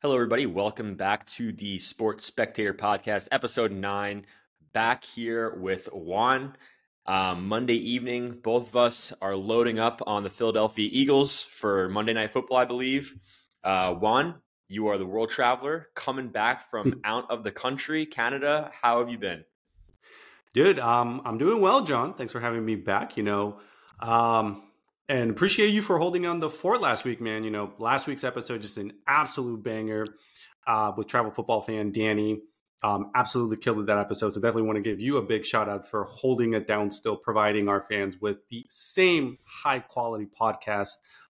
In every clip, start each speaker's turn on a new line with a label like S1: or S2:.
S1: Hello, everybody. Welcome back to the Sports Spectator Podcast, episode nine. Back here with Juan. Um, Monday evening, both of us are loading up on the Philadelphia Eagles for Monday Night Football, I believe. Uh, Juan, you are the world traveler coming back from out of the country, Canada. How have you been?
S2: Dude, um, I'm doing well, John. Thanks for having me back. You know, um, and appreciate you for holding on the fort last week, man. You know, last week's episode just an absolute banger uh, with travel football fan Danny. Um, absolutely killed that episode. So definitely want to give you a big shout out for holding it down, still providing our fans with the same high quality podcast,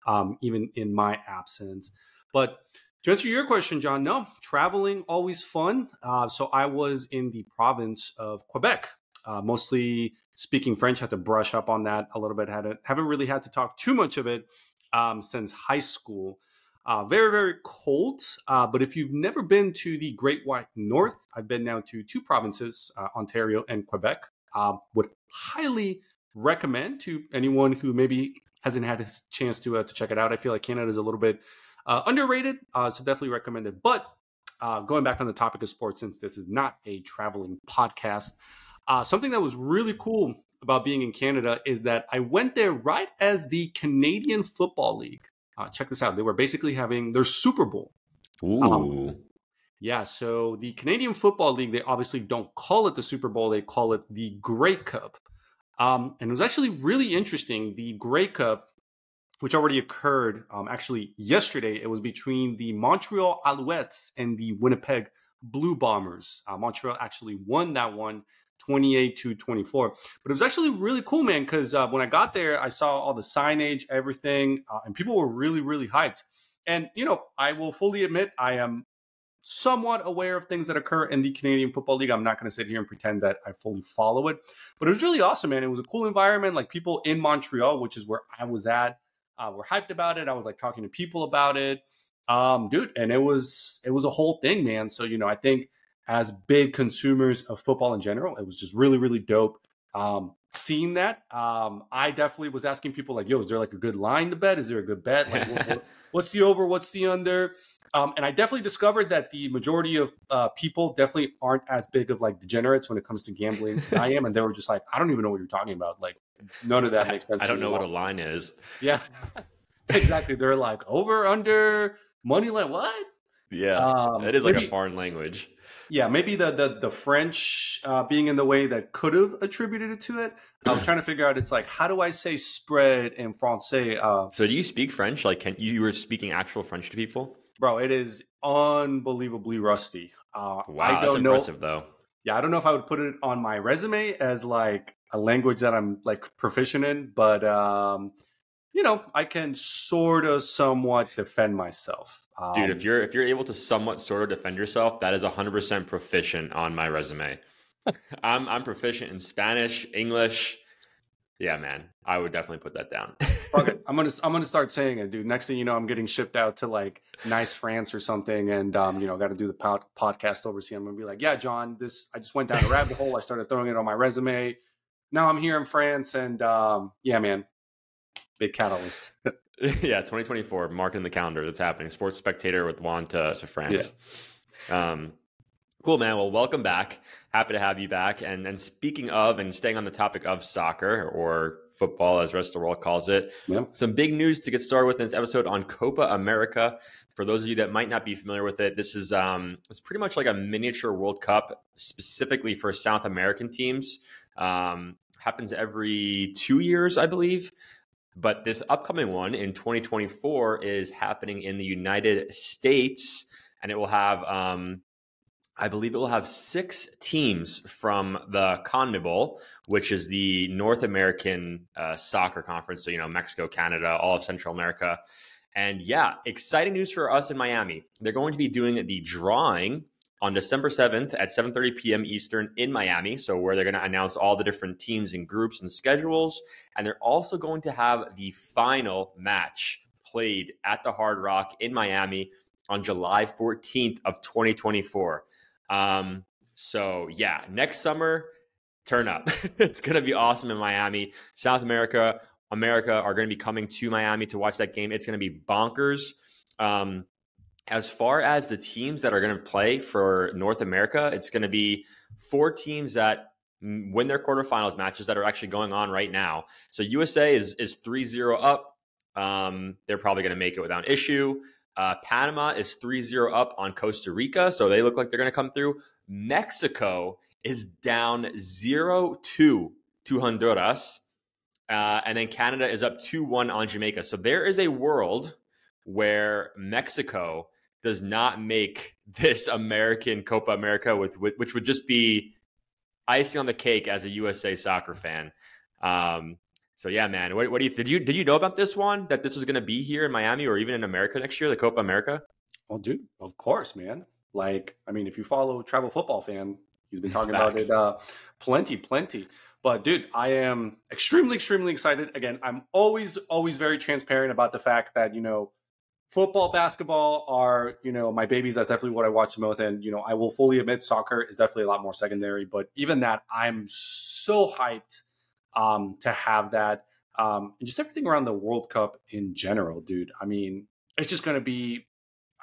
S2: um, even in my absence. But to answer your question, John, no, traveling always fun. Uh, so I was in the province of Quebec, uh, mostly speaking French. Had to brush up on that a little bit. Had haven't really had to talk too much of it um, since high school. Uh, very very cold. Uh, but if you've never been to the Great White North, I've been now to two provinces, uh, Ontario and Quebec. Uh, would highly recommend to anyone who maybe hasn't had a chance to uh, to check it out. I feel like Canada is a little bit uh, underrated, so definitely recommend it. But going back on the topic of sports, since this is not a traveling podcast, uh, something that was really cool about being in Canada is that I went there right as the Canadian Football League. Uh, check this out. They were basically having their Super Bowl.
S1: Ooh. Um,
S2: yeah, so the Canadian Football League, they obviously don't call it the Super Bowl, they call it the Grey Cup. Um, and it was actually really interesting. The Grey Cup, which already occurred um, actually yesterday, it was between the Montreal Alouettes and the Winnipeg Blue Bombers. Uh, Montreal actually won that one 28 to 24. But it was actually really cool, man, because uh, when I got there, I saw all the signage, everything, uh, and people were really, really hyped. And, you know, I will fully admit I am somewhat aware of things that occur in the Canadian Football League. I'm not going to sit here and pretend that I fully follow it, but it was really awesome, man. It was a cool environment. Like people in Montreal, which is where I was at, uh, were hyped about it. I was like talking to people about it, um, dude, and it was it was a whole thing, man. So you know, I think as big consumers of football in general. It was just really, really dope. Um, seeing that, um, I definitely was asking people like, "Yo, is there like a good line to bet? Is there a good bet? Like, what, what, what's the over? What's the under?" Um, and I definitely discovered that the majority of uh, people definitely aren't as big of like degenerates when it comes to gambling as I am, and they were just like, "I don't even know what you're talking about. Like, none of that makes sense."
S1: I don't know what a line is.
S2: Yeah, exactly. They're like over, under, money line. What?
S1: Yeah, um, it is like maybe, a foreign language.
S2: Yeah, maybe the the the French uh, being in the way that could have attributed it to it. I was trying to figure out. It's like, how do I say spread in Francais? Uh,
S1: so, do you speak French? Like, can you, you were speaking actual French to people?
S2: Bro, it is unbelievably rusty.
S1: Uh, wow, I don't that's impressive,
S2: know,
S1: though.
S2: Yeah, I don't know if I would put it on my resume as like a language that I'm like proficient in, but um, you know, I can sort of somewhat defend myself.
S1: Um, Dude, if you're if you're able to somewhat sort of defend yourself, that is 100% proficient on my resume. I'm I'm proficient in Spanish, English. Yeah, man, I would definitely put that down.
S2: okay, I'm gonna I'm gonna start saying it, dude. Next thing you know, I'm getting shipped out to like nice France or something, and um, you know, got to do the pod- podcast overseas. I'm gonna be like, yeah, John, this I just went down a rabbit hole. I started throwing it on my resume. Now I'm here in France, and um, yeah, man, big catalyst.
S1: yeah, 2024, marking the calendar. That's happening. Sports Spectator with Juan to, to France. Yeah. Um, cool, man. Well, welcome back. Happy to have you back. And and speaking of and staying on the topic of soccer or football, as the rest of the world calls it, yeah. some big news to get started with in this episode on Copa America. For those of you that might not be familiar with it, this is um, it's pretty much like a miniature World Cup specifically for South American teams. Um, happens every two years, I believe. But this upcoming one in 2024 is happening in the United States, and it will have, um, I believe, it will have six teams from the CONMEBOL, which is the North American uh, Soccer Conference. So you know, Mexico, Canada, all of Central America. And yeah, exciting news for us in Miami. They're going to be doing the drawing on December 7th at 7:30 p.m. Eastern in Miami. So where they're going to announce all the different teams and groups and schedules, and they're also going to have the final match played at the Hard Rock in Miami on July 14th of 2024. Um, so yeah, next summer, turn up. it's going to be awesome in Miami. South America, America are going to be coming to Miami to watch that game. It's going to be bonkers. Um, as far as the teams that are going to play for North America, it's going to be four teams that win their quarterfinals matches that are actually going on right now. So USA is is 3-0 up. Um, they're probably going to make it without issue. Uh, Panama is 3-0 up on Costa Rica, so they look like they're going to come through. Mexico is down 0-2 to Honduras. Uh, and then Canada is up 2-1 on Jamaica. So there is a world where Mexico does not make this American Copa America with which would just be icing on the cake as a USA soccer fan. Um, so yeah, man, what, what do you did you did you know about this one that this was going to be here in Miami or even in America next year, the Copa America?
S2: Well, dude, of course, man. Like, I mean, if you follow Travel Football Fan, he's been talking about it uh, plenty, plenty. But dude, I am extremely, extremely excited. Again, I'm always, always very transparent about the fact that you know football, basketball are, you know, my babies. That's definitely what I watch the most. And, you know, I will fully admit soccer is definitely a lot more secondary. But even that, I'm so hyped um, to have that. Um, and just everything around the World Cup in general, dude. I mean, it's just going to be,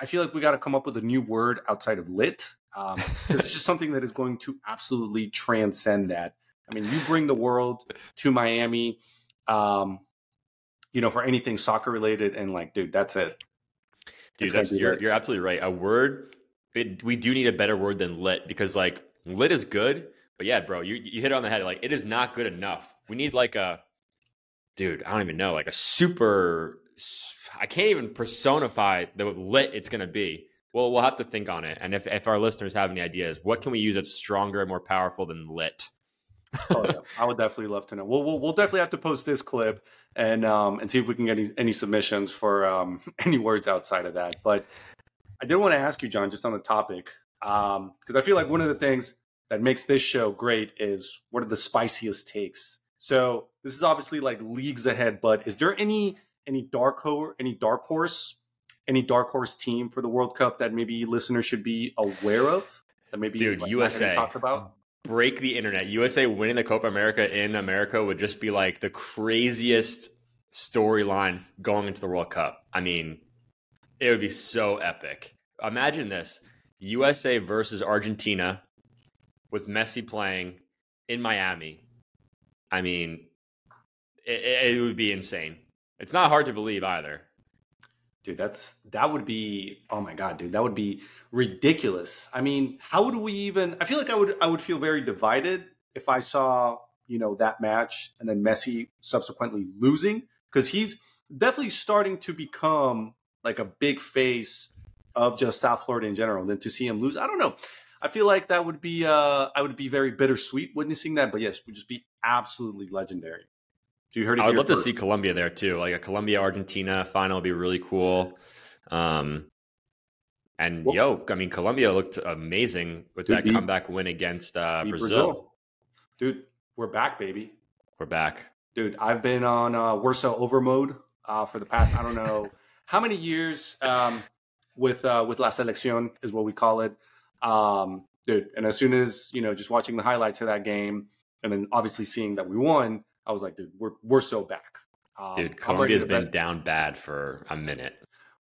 S2: I feel like we got to come up with a new word outside of lit. Um, it's just something that is going to absolutely transcend that. I mean, you bring the world to Miami, um, you know, for anything soccer related, and like, dude, that's it.
S1: Dude, that's you're you're absolutely right. A word it, we do need a better word than lit because like lit is good, but yeah, bro, you you hit it on the head. Like it is not good enough. We need like a dude. I don't even know, like a super. I can't even personify the lit it's gonna be. Well, we'll have to think on it. And if if our listeners have any ideas, what can we use that's stronger and more powerful than lit?
S2: Oh, yeah. I would definitely love to know. We'll, we'll, we'll definitely have to post this clip and um, and see if we can get any, any submissions for um, any words outside of that. But I did want to ask you, John, just on the topic, because um, I feel like one of the things that makes this show great is what are the spiciest takes. So this is obviously like leagues ahead, but is there any any dark horse, any dark horse, any dark horse team for the World Cup that maybe listeners should be aware of? That maybe
S1: Dude, like USA talked about break the internet. USA winning the Copa America in America would just be like the craziest storyline going into the World Cup. I mean, it would be so epic. Imagine this USA versus Argentina with Messi playing in Miami. I mean, it, it would be insane. It's not hard to believe either.
S2: Dude, that's that would be oh my god, dude, that would be ridiculous. I mean, how would we even I feel like I would I would feel very divided if I saw, you know, that match and then Messi subsequently losing because he's definitely starting to become like a big face of just South Florida in general. And then to see him lose, I don't know. I feel like that would be uh I would be very bittersweet witnessing that, but yes, would just be absolutely legendary.
S1: Do you heard? I would love first? to see Colombia there too. Like a Colombia Argentina final would be really cool. Um, and well, yo, I mean, Colombia looked amazing with that beat, comeback win against uh, Brazil. Brazil.
S2: Dude, we're back, baby.
S1: We're back.
S2: Dude, I've been on uh, Warsaw over mode uh, for the past I don't know how many years um, with uh, with La Selección is what we call it. Um, dude, and as soon as you know, just watching the highlights of that game, and then obviously seeing that we won, I was like, dude, we're we're so back.
S1: Um, dude, Colombia's been bet. down bad for a minute.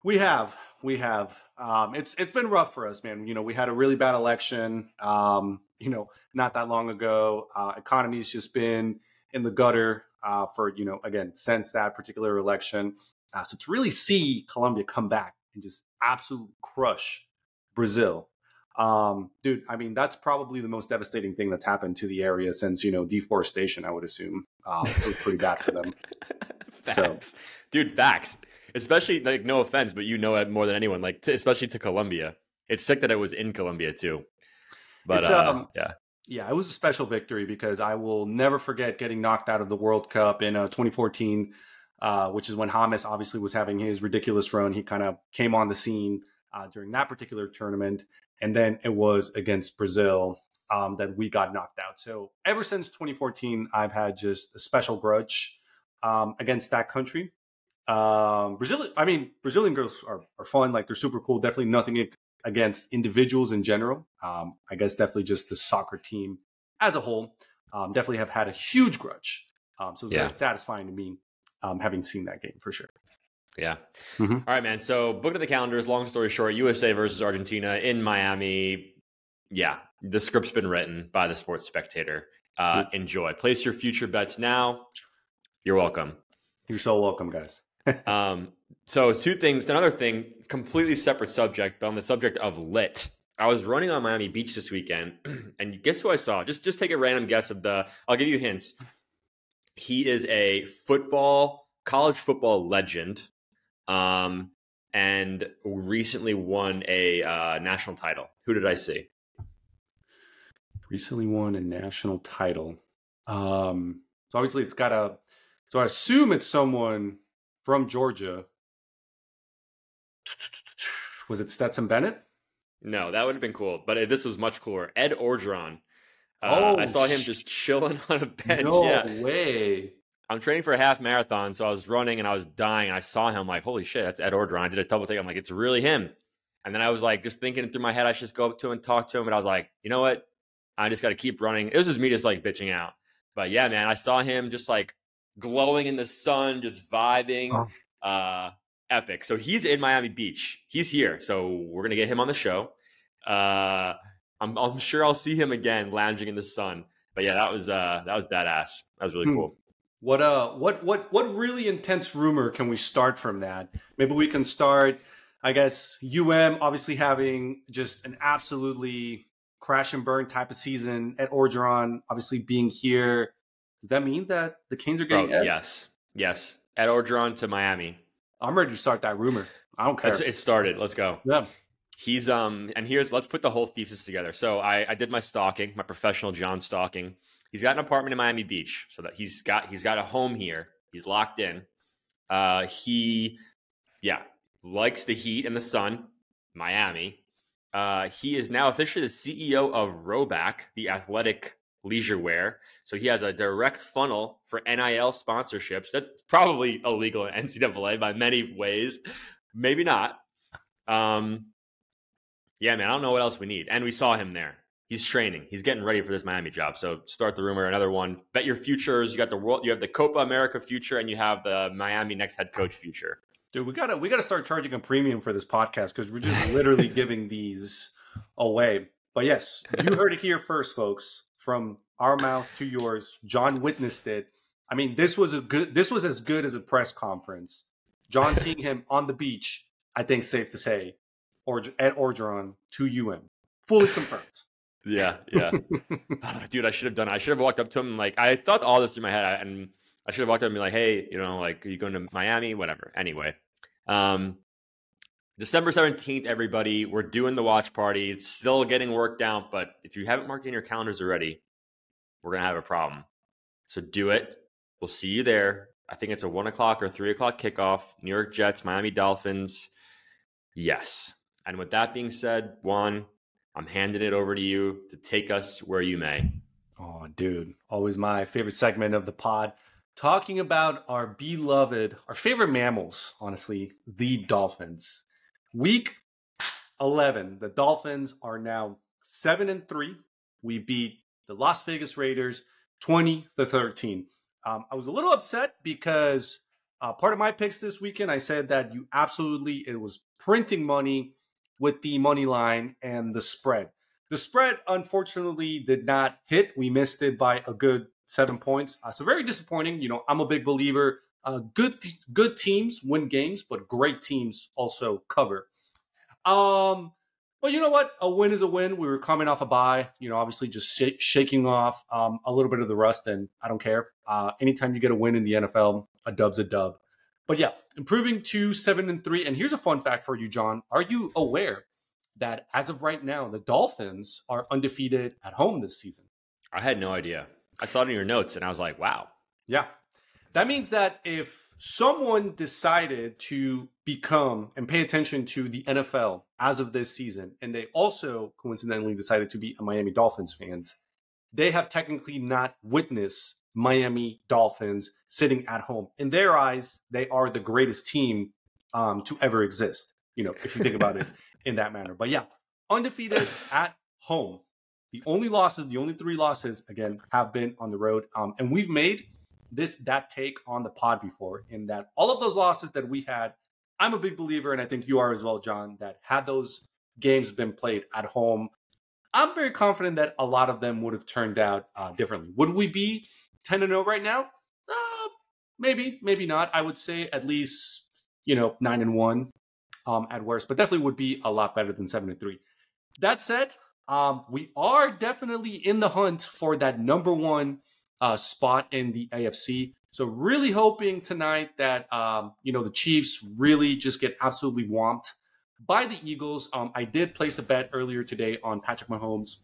S2: We have, we have. Um, it's it's been rough for us, man. You know, we had a really bad election. Um, you know, not that long ago. Uh, economy's just been in the gutter uh, for you know again since that particular election. Uh, so to really see Colombia come back and just absolute crush Brazil um, dude, I mean, that's probably the most devastating thing that's happened to the area since, you know, deforestation, I would assume. Um, it was pretty bad for them.
S1: facts. So. Dude, facts. Especially, like, no offense, but you know it more than anyone, like, to, especially to Colombia. It's sick that it was in Colombia, too. But, uh, um, yeah.
S2: Yeah, it was a special victory because I will never forget getting knocked out of the World Cup in uh, 2014, uh, which is when James obviously was having his ridiculous run. He kind of came on the scene uh, during that particular tournament and then it was against Brazil um, that we got knocked out. So ever since 2014, I've had just a special grudge um, against that country. Um, Brazil, I mean, Brazilian girls are, are fun. Like they're super cool. Definitely nothing against individuals in general. Um, I guess definitely just the soccer team as a whole. Um, definitely have had a huge grudge. Um, so it's yeah. very satisfying to me having seen that game for sure.
S1: Yeah. Mm-hmm. All right, man. So book of the calendars. Long story short, USA versus Argentina in Miami. Yeah, the script's been written by the Sports Spectator. Uh, enjoy. Place your future bets now. You're welcome.
S2: You're so welcome, guys.
S1: um, so two things. Another thing, completely separate subject, but on the subject of lit. I was running on Miami Beach this weekend, and guess who I saw? Just just take a random guess of the. I'll give you hints. He is a football, college football legend, um, and recently won a uh, national title. Who did I see?
S2: Recently won a national title. Um, so obviously it's got a. So I assume it's someone from Georgia. Was it Stetson Bennett?
S1: No, that would have been cool. But this was much cooler. Ed Orgeron. Uh, oh, I saw him just chilling on a bench.
S2: No
S1: yeah.
S2: way.
S1: I'm training for a half marathon, so I was running and I was dying. I saw him like, holy shit, that's Ed Orgeron. I did a double take. I'm like, it's really him. And then I was like, just thinking through my head, I should just go up to him and talk to him. But I was like, you know what? I just got to keep running. It was just me just like bitching out. But yeah, man, I saw him just like glowing in the sun, just vibing. Oh. Uh, epic. So he's in Miami Beach. He's here. So we're gonna get him on the show. Uh, I'm, I'm sure I'll see him again lounging in the sun. But yeah, that was uh, that was badass. That was really hmm. cool.
S2: What uh, what what what really intense rumor can we start from that? Maybe we can start. I guess UM obviously having just an absolutely crash and burn type of season Ed Orgeron obviously being here. Does that mean that the Canes are getting?
S1: Oh, yes, yes. Ed Orgeron to Miami.
S2: I'm ready to start that rumor. I don't care. It's,
S1: it started. Let's go.
S2: Yeah.
S1: He's um and here's let's put the whole thesis together. So I, I did my stalking, my professional John stalking. He's got an apartment in Miami Beach, so that he's got he's got a home here. He's locked in. Uh he yeah, likes the heat and the sun, Miami. Uh he is now officially the CEO of Rhoback, the athletic leisure wear. So he has a direct funnel for NIL sponsorships. That's probably illegal in NCAA by many ways. Maybe not. Um, yeah, man, I don't know what else we need. And we saw him there. He's training. He's getting ready for this Miami job. So start the rumor. Another one. Bet your futures. You got the world. You have the Copa America future, and you have the Miami next head coach future.
S2: Dude, we gotta we gotta start charging a premium for this podcast because we're just literally giving these away. But yes, you heard it here first, folks from our mouth to yours. John witnessed it. I mean, this was a good. This was as good as a press conference. John seeing him on the beach, I think safe to say, or Ed Orgeron to UM, fully confirmed.
S1: Yeah, yeah, dude. I should have done. It. I should have walked up to him. Like I thought all this in my head, and I should have walked up and be like, "Hey, you know, like, are you going to Miami? Whatever." Anyway, um, December 17th, everybody, we're doing the watch party. It's still getting worked out, but if you haven't marked in your calendars already, we're to have a problem. So do it. We'll see you there. I think it's a one o'clock or three o'clock kickoff. New York Jets, Miami Dolphins. Yes. And with that being said, Juan, I'm handing it over to you to take us where you may.
S2: Oh, dude. Always my favorite segment of the pod. Talking about our beloved, our favorite mammals, honestly, the dolphins. Week 11, the Dolphins are now 7 and 3. We beat the Las Vegas Raiders 20 to 13. Um, I was a little upset because uh, part of my picks this weekend, I said that you absolutely, it was printing money with the money line and the spread. The spread, unfortunately, did not hit. We missed it by a good seven points. Uh, so very disappointing. You know, I'm a big believer uh, good good teams win games, but great teams also cover. Um, but you know what? A win is a win. We were coming off a bye. You know, obviously just sh- shaking off um, a little bit of the rust, and I don't care. Uh, anytime you get a win in the NFL, a dub's a dub. But yeah, improving to seven and three. And here's a fun fact for you, John. Are you aware that as of right now, the Dolphins are undefeated at home this season?
S1: I had no idea. I saw it in your notes, and I was like, wow.
S2: Yeah, that means that if someone decided to become and pay attention to the NFL as of this season, and they also coincidentally decided to be a Miami Dolphins fans, they have technically not witnessed Miami Dolphins sitting at home. In their eyes, they are the greatest team um, to ever exist. You know, if you think about it in that manner. But yeah, undefeated at home. The only losses, the only three losses, again, have been on the road. Um, and we've made this that take on the pod before in that all of those losses that we had I'm a big believer, and I think you are as well, John, that had those games been played at home, I'm very confident that a lot of them would have turned out uh, differently. Would we be 10 0 right now? Uh, maybe, maybe not. I would say at least, you know, 9 and 1 um, at worst, but definitely would be a lot better than 7 and 3. That said, um, we are definitely in the hunt for that number one uh, spot in the AFC. So really hoping tonight that um, you know the Chiefs really just get absolutely whomped by the Eagles. Um, I did place a bet earlier today on Patrick Mahomes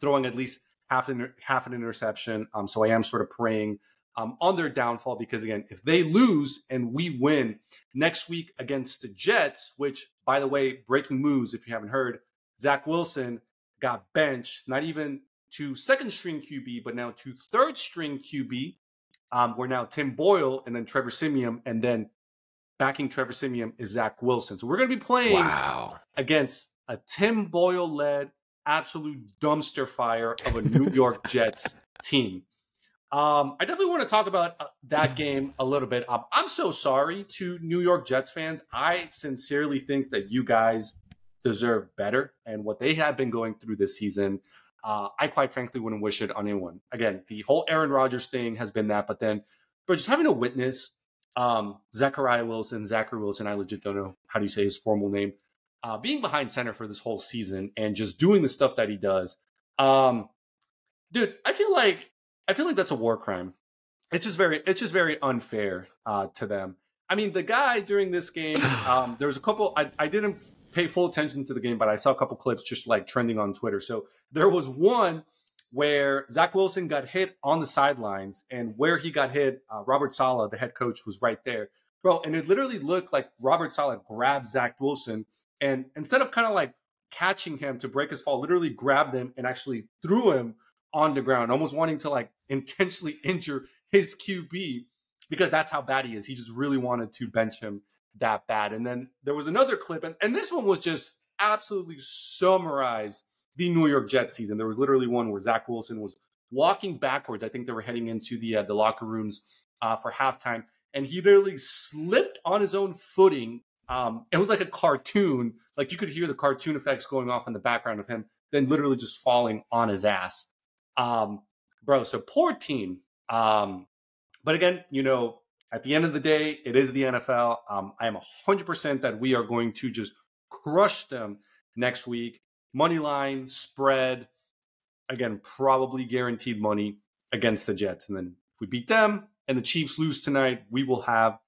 S2: throwing at least half an half an interception. Um, so I am sort of praying um, on their downfall because again, if they lose and we win next week against the Jets, which by the way, breaking news if you haven't heard, Zach Wilson got benched, not even to second string QB, but now to third string QB um, we're now Tim Boyle and then Trevor Siemian, and then backing Trevor Siemian is Zach Wilson. So we're going to be playing
S1: wow.
S2: against a Tim Boyle led absolute dumpster fire of a New York Jets team. Um, I definitely want to talk about uh, that game a little bit. Um, I'm so sorry to New York Jets fans. I sincerely think that you guys deserve better, and what they have been going through this season uh, I quite frankly wouldn't wish it on anyone. Again, the whole Aaron Rodgers thing has been that, but then, but just having a witness, um, Zachariah Wilson, Zachary Wilson, I legit don't know how do you say his formal name, uh, being behind center for this whole season and just doing the stuff that he does. Um, dude, I feel like I feel like that's a war crime. It's just very it's just very unfair uh, to them. I mean, the guy during this game, um, there was a couple. I, I didn't pay full attention to the game, but I saw a couple clips just like trending on Twitter. So there was one where Zach Wilson got hit on the sidelines, and where he got hit, uh, Robert Saleh, the head coach, was right there, bro. And it literally looked like Robert Saleh grabbed Zach Wilson, and instead of kind of like catching him to break his fall, literally grabbed him and actually threw him on the ground, almost wanting to like intentionally injure his QB because that's how bad he is. He just really wanted to bench him that bad. And then there was another clip, and, and this one was just absolutely summarized the New York Jets season. There was literally one where Zach Wilson was walking backwards. I think they were heading into the uh, the locker rooms uh, for halftime, and he literally slipped on his own footing. Um, it was like a cartoon, like you could hear the cartoon effects going off in the background of him, then literally just falling on his ass. Um, bro, so poor team. Um, but again, you know, at the end of the day, it is the NFL. Um, I am 100% that we are going to just crush them next week. Money line, spread, again, probably guaranteed money against the Jets. And then if we beat them and the Chiefs lose tonight, we will have,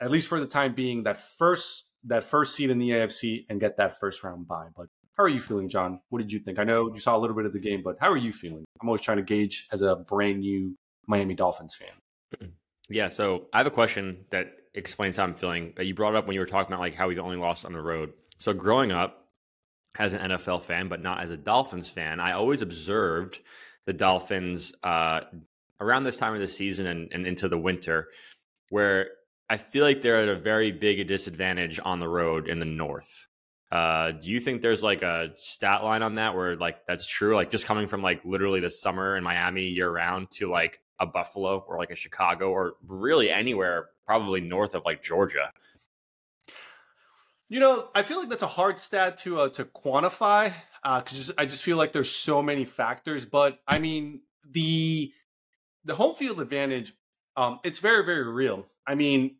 S2: at least for the time being, that first that first seed in the AFC and get that first round bye. But how are you feeling, John? What did you think? I know you saw a little bit of the game, but how are you feeling? I'm always trying to gauge as a brand new Miami Dolphins fan.
S1: Yeah, so I have a question that explains how I'm feeling. That you brought up when you were talking about like how we've only lost on the road. So growing up as an NFL fan, but not as a Dolphins fan, I always observed the Dolphins uh, around this time of the season and, and into the winter, where I feel like they're at a very big disadvantage on the road in the North. Uh, do you think there's like a stat line on that where like that's true? Like just coming from like literally the summer in Miami year round to like a Buffalo or like a Chicago or really anywhere probably north of like Georgia.
S2: You know, I feel like that's a hard stat to uh, to quantify because uh, I just feel like there's so many factors. But I mean, the the home field advantage, um, it's very very real. I mean,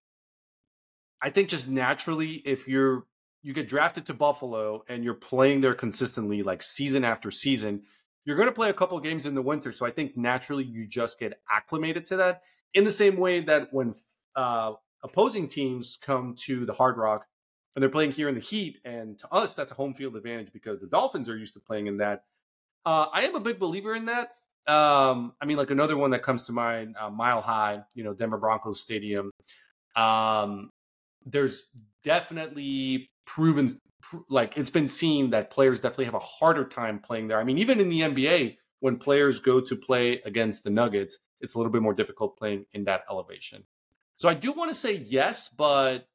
S2: I think just naturally, if you're you get drafted to Buffalo and you're playing there consistently, like season after season, you're going to play a couple games in the winter. So I think naturally you just get acclimated to that in the same way that when uh, opposing teams come to the Hard Rock and they're playing here in the heat, and to us, that's a home field advantage because the Dolphins are used to playing in that. Uh, I am a big believer in that. Um, I mean, like another one that comes to mind, uh, Mile High, you know, Denver Broncos Stadium. Um, there's definitely proven like it's been seen that players definitely have a harder time playing there. I mean, even in the NBA, when players go to play against the Nuggets, it's a little bit more difficult playing in that elevation. So I do want to say yes, but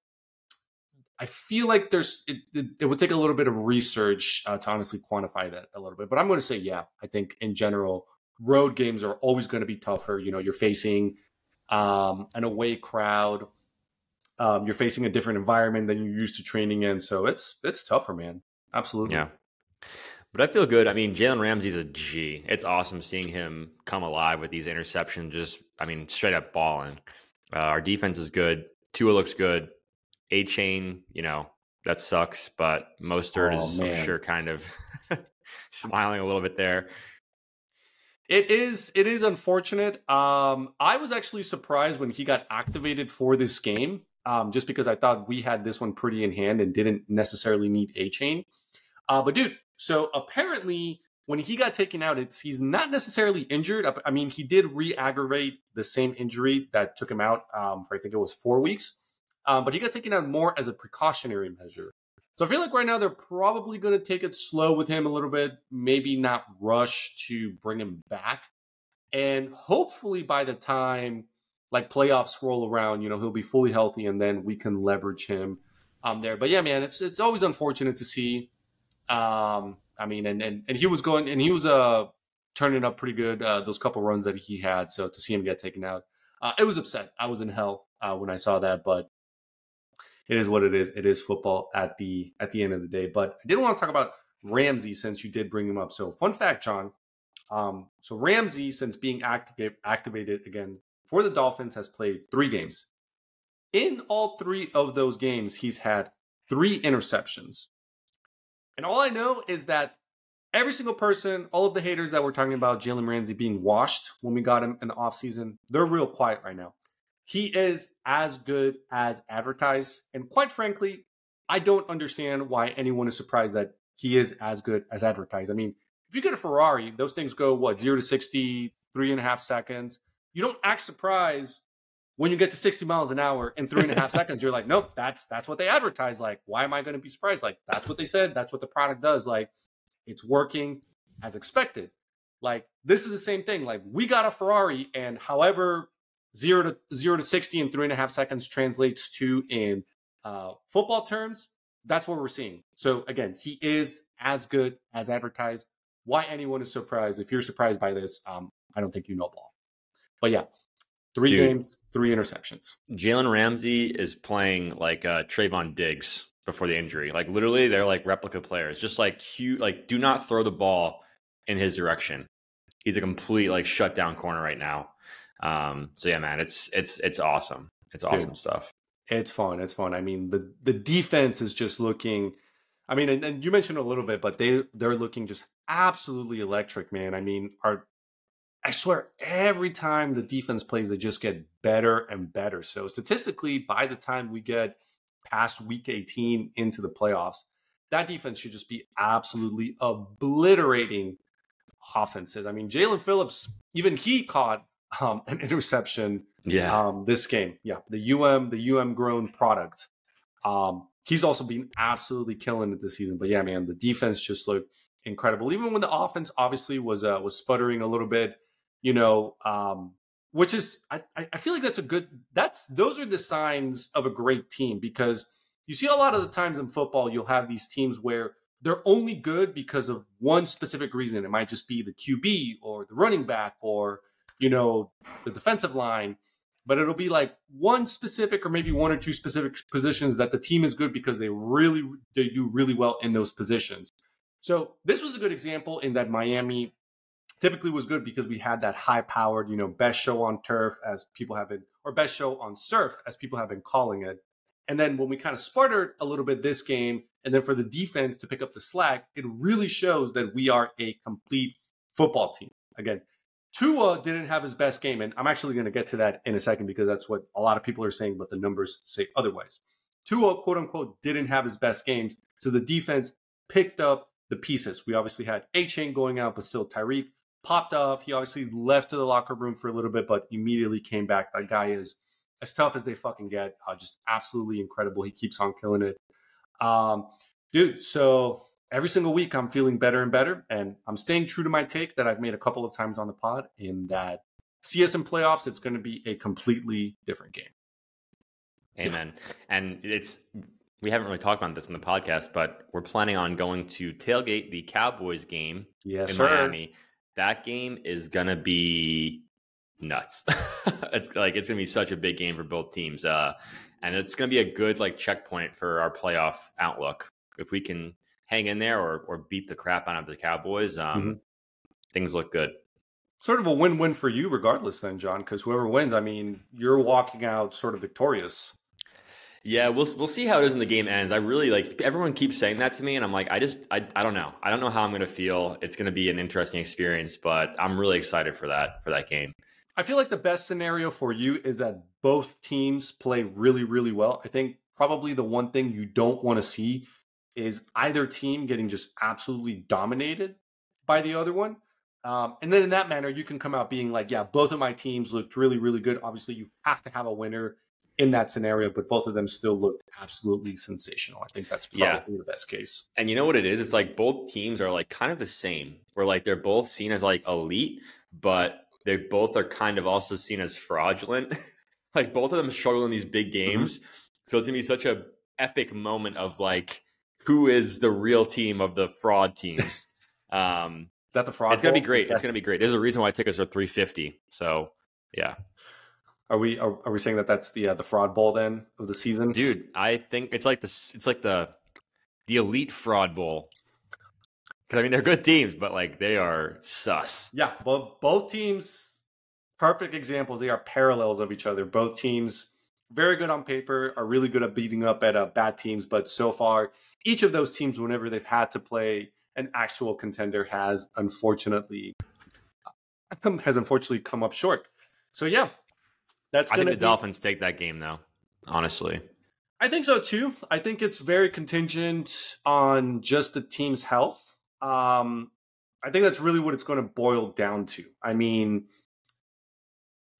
S2: I feel like there's it, it, it would take a little bit of research uh, to honestly quantify that a little bit. But I'm going to say yeah. I think in general, road games are always going to be tougher. You know, you're facing um, an away crowd Um, you're facing a different environment than you're used to training in, so it's it's tougher, man. Absolutely.
S1: Yeah. But I feel good. I mean, Jalen Ramsey's a G. It's awesome seeing him come alive with these interceptions. Just, I mean, straight up balling. Uh, our defense is good. Tua looks good. Achane, you know, that sucks, but Mostert oh, is, man. I'm sure, kind of smiling a little bit there.
S2: It is it is unfortunate. Um, I was actually surprised when he got activated for this game, um, just because I thought we had this one pretty in hand and didn't necessarily need Achane. Uh, but dude, so apparently when he got taken out, it's he's not necessarily injured. I mean, he did re-aggravate the same injury that took him out um, for I think it was four weeks, um, but he got taken out more as a precautionary measure. So I feel like right now they're probably going to take it slow with him a little bit, maybe not rush to bring him back. And hopefully by the time like playoffs roll around, you know, he'll be fully healthy and then we can leverage him um there. But yeah, man, it's it's always unfortunate to see. Um, I mean, and and, and he was going and he was uh turning up pretty good uh, those couple runs that he had. So to see him get taken out, uh, it was upset. I was in hell uh, when I saw that, but it is what it is. It is football at the at the end of the day. But I did want to talk about Ramsey since you did bring him up. So fun fact, John. Um, so Ramsey, since being activated again for the Dolphins, has played three games. In all three of those games, he's had three interceptions. And all I know is that every single person, all of the haters that were talking about Jalen Ramsey being washed when we got him in the offseason, they're real quiet right now. He is as good as advertised. And quite frankly, I don't understand why anyone is surprised that he is as good as advertised. I mean, if you get a Ferrari, those things go what zero to 60, three and a half seconds. You don't act surprised when you get to 60 miles an hour in three and a half seconds. You're like, nope, that's that's what they advertise. Like, why am I going to be surprised? Like, that's what they said. That's what the product does. Like, it's working as expected. Like, this is the same thing. Like, we got a Ferrari, and however zero to zero to 60 in three and a half seconds translates to in uh, football terms. That's what we're seeing. So again, he is as good as advertised. Why anyone is surprised? If you're surprised by this, um, I don't think you know ball. But yeah, three Dude, games, three interceptions.
S1: Jalen Ramsey is playing like uh, Trevon Diggs before the injury. Like literally, they're like replica players. Just like huge. Like do not throw the ball in his direction. He's a complete like shutdown corner right now. Um, so yeah, man, it's it's it's awesome. It's awesome Dude, stuff.
S2: It's fun. It's fun. I mean, the the defense is just looking. I mean, and, and you mentioned a little bit, but they they're looking just absolutely electric, man. I mean, our I swear, every time the defense plays, they just get better and better. So statistically, by the time we get past week 18 into the playoffs, that defense should just be absolutely obliterating offenses. I mean, Jaelan Phillips, even he caught um, an interception.
S1: Yeah.
S2: Um, this game, yeah, the UM, the UM grown product. Um, he's also been absolutely killing it this season. But yeah, man, the defense just looked incredible. Even when the offense obviously was uh, was sputtering a little bit, you know, um, which is I, I feel like that's a good that's those are the signs of a great team because you see a lot of the times in football you'll have these teams where they're only good because of one specific reason. It might just be the QB or the running back or you know, the defensive line, but it'll be like one specific or maybe one or two specific positions that the team is good because they really they do really well in those positions. So this was a good example in that Miami typically was good because we had that high powered, you know, best show on turf as people have been, or best show on surf as people have been calling it. And then when we kind of sputtered a little bit this game, and then for the defense to pick up the slack, it really shows that we are a complete football team. Again, Tua didn't have his best game, and I'm actually going to get to that in a second because that's what a lot of people are saying, but the numbers say otherwise. Tua, quote unquote, didn't have his best games, so the defense picked up the pieces. We obviously had Achane going out, but still Tyreek popped off. He obviously left to the locker room for a little bit, but immediately came back. That guy is as tough as they fucking get. Uh, just absolutely incredible. He keeps on killing it. Um, dude, so every single week I'm feeling better and better. And I'm staying true to my take that I've made a couple of times on the pod in that CSM playoffs, it's going to be a completely different game.
S1: Amen. And it's, we haven't really talked about this in the podcast, but we're planning on going to tailgate the Cowboys game
S2: yes,
S1: in
S2: sir.
S1: Miami. That game is going to be nuts. it's like it's gonna be such a big game for both teams, uh, and it's gonna be a good like checkpoint for our playoff outlook. If we can hang in there or or beat the crap out of the Cowboys, um, mm-hmm. things look good.
S2: Sort of a win-win for you, regardless, then, John, because whoever wins, I mean, you're walking out sort of victorious.
S1: Yeah, we'll we'll see how it is in the game ends. I really like everyone keeps saying that to me, and I'm like, I just I, I don't know. I don't know how I'm going to feel. It's going to be an interesting experience, but I'm really excited for that for that game.
S2: I feel like the best scenario for you is that both teams play really really well. I think probably the one thing you don't want to see is either team getting just absolutely dominated by the other one. Um, and then in that manner, you can come out being like, yeah, both of my teams looked really, really good. Obviously, you have to have a winner in that scenario, but both of them still looked absolutely sensational. I think that's probably yeah. the best case.
S1: And you know what it is? It's like both teams are like kind of the same. Where like they're both seen as like elite, but they both are kind of also seen as fraudulent. like both of them struggle in these big mm-hmm. games. Mm-hmm. So it's gonna be such a epic moment of like who is the real team of the fraud teams.
S2: um is that the fraud?
S1: It's gonna be great. It's gonna be great. There's a reason why tickets are 350. So yeah.
S2: Are we are, are we saying that that's the uh, the fraud bowl then of the season,
S1: dude? I think it's like this. It's like the the elite fraud bowl. Because I mean, they're good teams, but like they are sus.
S2: Yeah, both both teams, perfect examples. They are parallels of each other. Both teams very good on paper, are really good at beating up at uh, bad teams, but so far, each of those teams, whenever they've had to play an actual contender, has unfortunately has unfortunately come up short. So yeah,
S1: that's. I think the be... Dolphins take that game though. Honestly,
S2: I think so too. I think it's very contingent on just the team's health. Um, I think that's really what it's going to boil down to. I mean,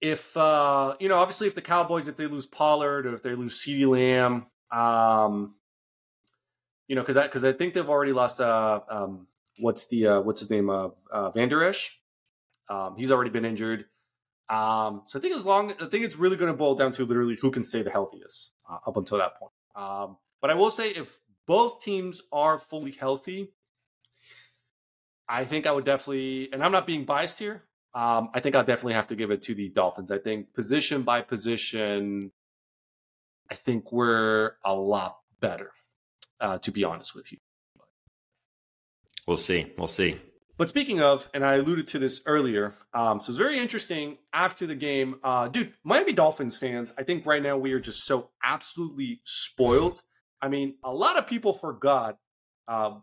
S2: if uh, you know, obviously, if the Cowboys, if they lose Pollard or if they lose CeeDee Lamb, um, you know, because I because I think they've already lost. Uh, um, what's the uh, what's his name? Uh, uh, Vander Esch. Um, he's already been injured. Um, so I think as long, I think it's really going to boil down to literally who can stay the healthiest uh, up until that point. Um, but I will say, if both teams are fully healthy, I think I would definitely, and I'm not being biased here. Um, I think I'll definitely have to give it to the Dolphins. I think position by position, I think we're a lot better, uh, to be honest with you.
S1: We'll see. We'll see.
S2: But speaking of, and I alluded to this earlier, um, so it's very interesting after the game. Uh, dude, Miami Dolphins fans, I think right now we are just so absolutely spoiled. I mean, a lot of people forgot uh,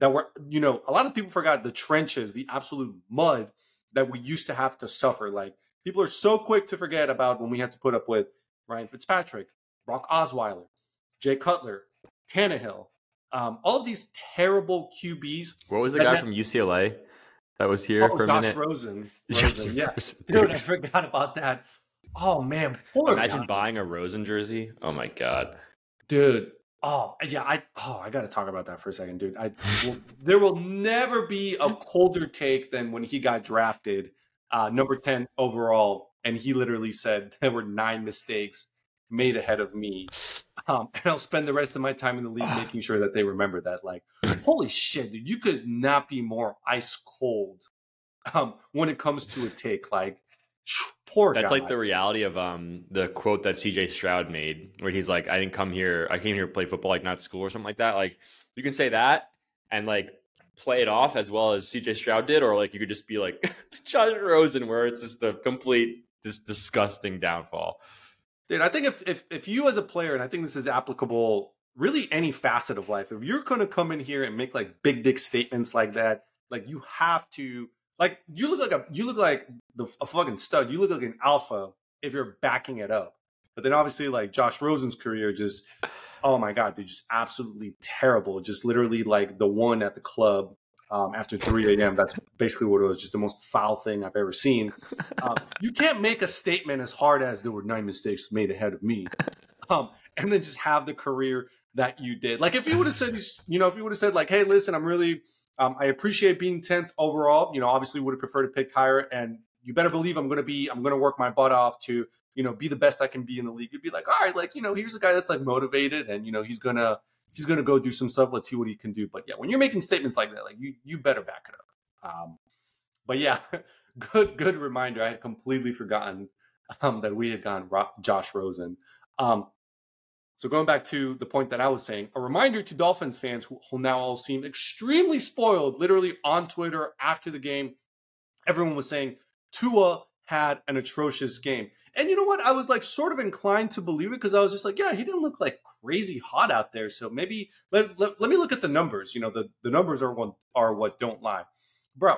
S2: that we're, you know, a lot of people forgot the trenches, the absolute mud that we used to have to suffer. Like, people are so quick to forget about when we had to put up with Ryan Fitzpatrick, Brock Osweiler, Jay Cutler, Tannehill, um, all of these terrible QBs.
S1: What was the guy from UCLA that was here oh, for a
S2: Josh
S1: minute?
S2: Rosen. Rosen. yeah, dude, I forgot about that. Oh man,
S1: imagine guy. buying a Rosen jersey. Oh my god,
S2: dude. Oh yeah, I oh I got to talk about that for a second, dude. I will, there will never be a colder take than when he got drafted, uh, number ten overall, and he literally said there were nine mistakes made ahead of me. Um, and I'll spend the rest of my time in the league making sure that they remember that. Like, holy shit, dude, you could not be more ice cold um, when it comes to a take. Like, poor.
S1: That's guy. like the reality of um the quote that CJ Stroud made, where he's like, "I didn't come here. I came here to play football, like not school or something like that." Like, you can say that and like play it off as well as CJ Stroud did, or like you could just be like Josh Rosen, where it's just the complete, this disgusting downfall.
S2: Dude, I think if, if if you as a player, and I think this is applicable really any facet of life, if you're gonna come in here and make like big dick statements like that, like you have to like you look like a you look like the a fucking stud. You look like an alpha if you're backing it up. But then obviously like Josh Rosen's career just oh my god, dude, just absolutely terrible. Just literally like the one at the club um, after 3 a.m. That's basically what it was. Just the most foul thing I've ever seen. Um, you can't make a statement as hard as there were nine mistakes made ahead of me, um, and then just have the career that you did. Like if you would have said, you know, if you would have said like, "Hey, listen, I'm really, um, I appreciate being 10th overall." You know, obviously would have preferred to pick higher, and you better believe I'm going to be, I'm going to work my butt off to, you know, be the best I can be in the league. You'd be like, all right, like you know, here's a guy that's like motivated, and you know, he's gonna he's going to go do some stuff. Let's see what he can do. But yeah, when you're making statements like that, like you you better back it up. Um, but yeah, good, good reminder. I had completely forgotten um, that we had gone Josh Rosen. Um, so going back to the point that I was saying, a reminder to Dolphins fans who, now all seem extremely spoiled. Literally on Twitter after the game, everyone was saying Tua had an atrocious game. And you know what? I was like sort of inclined to believe it because I was just like, yeah, he didn't look like crazy hot out there. So maybe let, let, let me look at the numbers. You know, the, the numbers are what are what don't lie. Bro,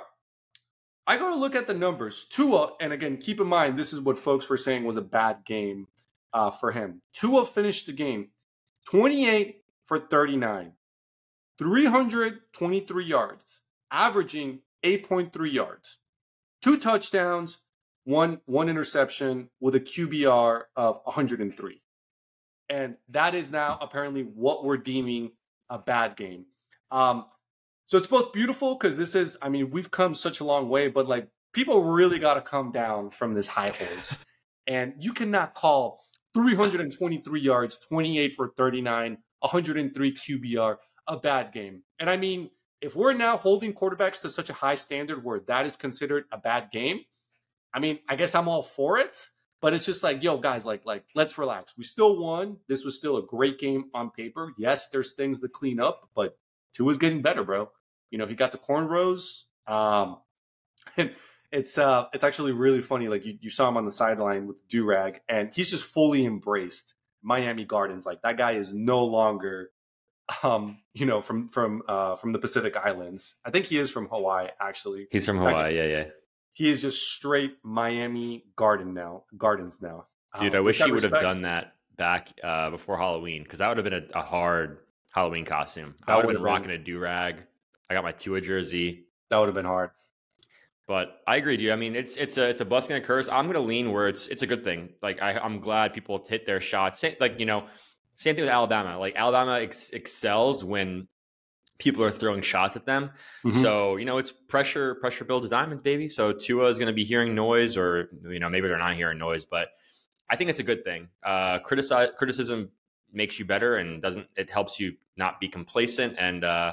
S2: I go to look at the numbers. Tua, and again, keep in mind, this is what folks were saying was a bad game uh, for him. Tua finished the game 28 for 39, 323 yards, averaging 8.3 yards, two touchdowns, one one interception with a QBR of 103. And that is now apparently what we're deeming a bad game. Um, so it's both beautiful because this is, I mean, we've come such a long way, but like people really got to come down from this high horse. and you cannot call 323 yards, 28 for 39, 103 QBR a bad game. And I mean, if we're now holding quarterbacks to such a high standard where that is considered a bad game, I mean, I guess I'm all for it. But it's just like, yo, guys, like, like, let's relax. We still won. This was still a great game on paper. Yes, there's things to clean up, but Tua is getting better, bro. You know, he got the cornrows. Um, and it's uh, it's actually really funny. Like you, you saw him on the sideline with the do rag, and he's just fully embraced Miami Gardens. Like that guy is no longer, um, you know, from from uh, from the Pacific Islands. I think he is from Hawaii. Actually,
S1: he's from Hawaii. yeah, yeah
S2: he is just straight Miami Garden now. Gardens now.
S1: Dude, um, I wish he would have done that back uh, before Halloween because that would have been a, a, hard Halloween costume. That I would have been, been rocking a do rag. I got my Tua jersey.
S2: That would have been hard.
S1: But I agree, dude. I mean, it's it's a it's a blessing and a curse. I'm gonna lean where it's it's a good thing. Like I, I'm glad people hit their shots. Same, like you know, same thing with Alabama. Like Alabama ex- excels when people are throwing shots at them. Mm-hmm. So, you know, it's pressure, pressure builds diamonds, baby. So Tua is going to be hearing noise or, you know, maybe they're not hearing noise, but I think it's a good thing. Uh, criticize, criticism makes you better and doesn't, it helps you not be complacent. And, uh,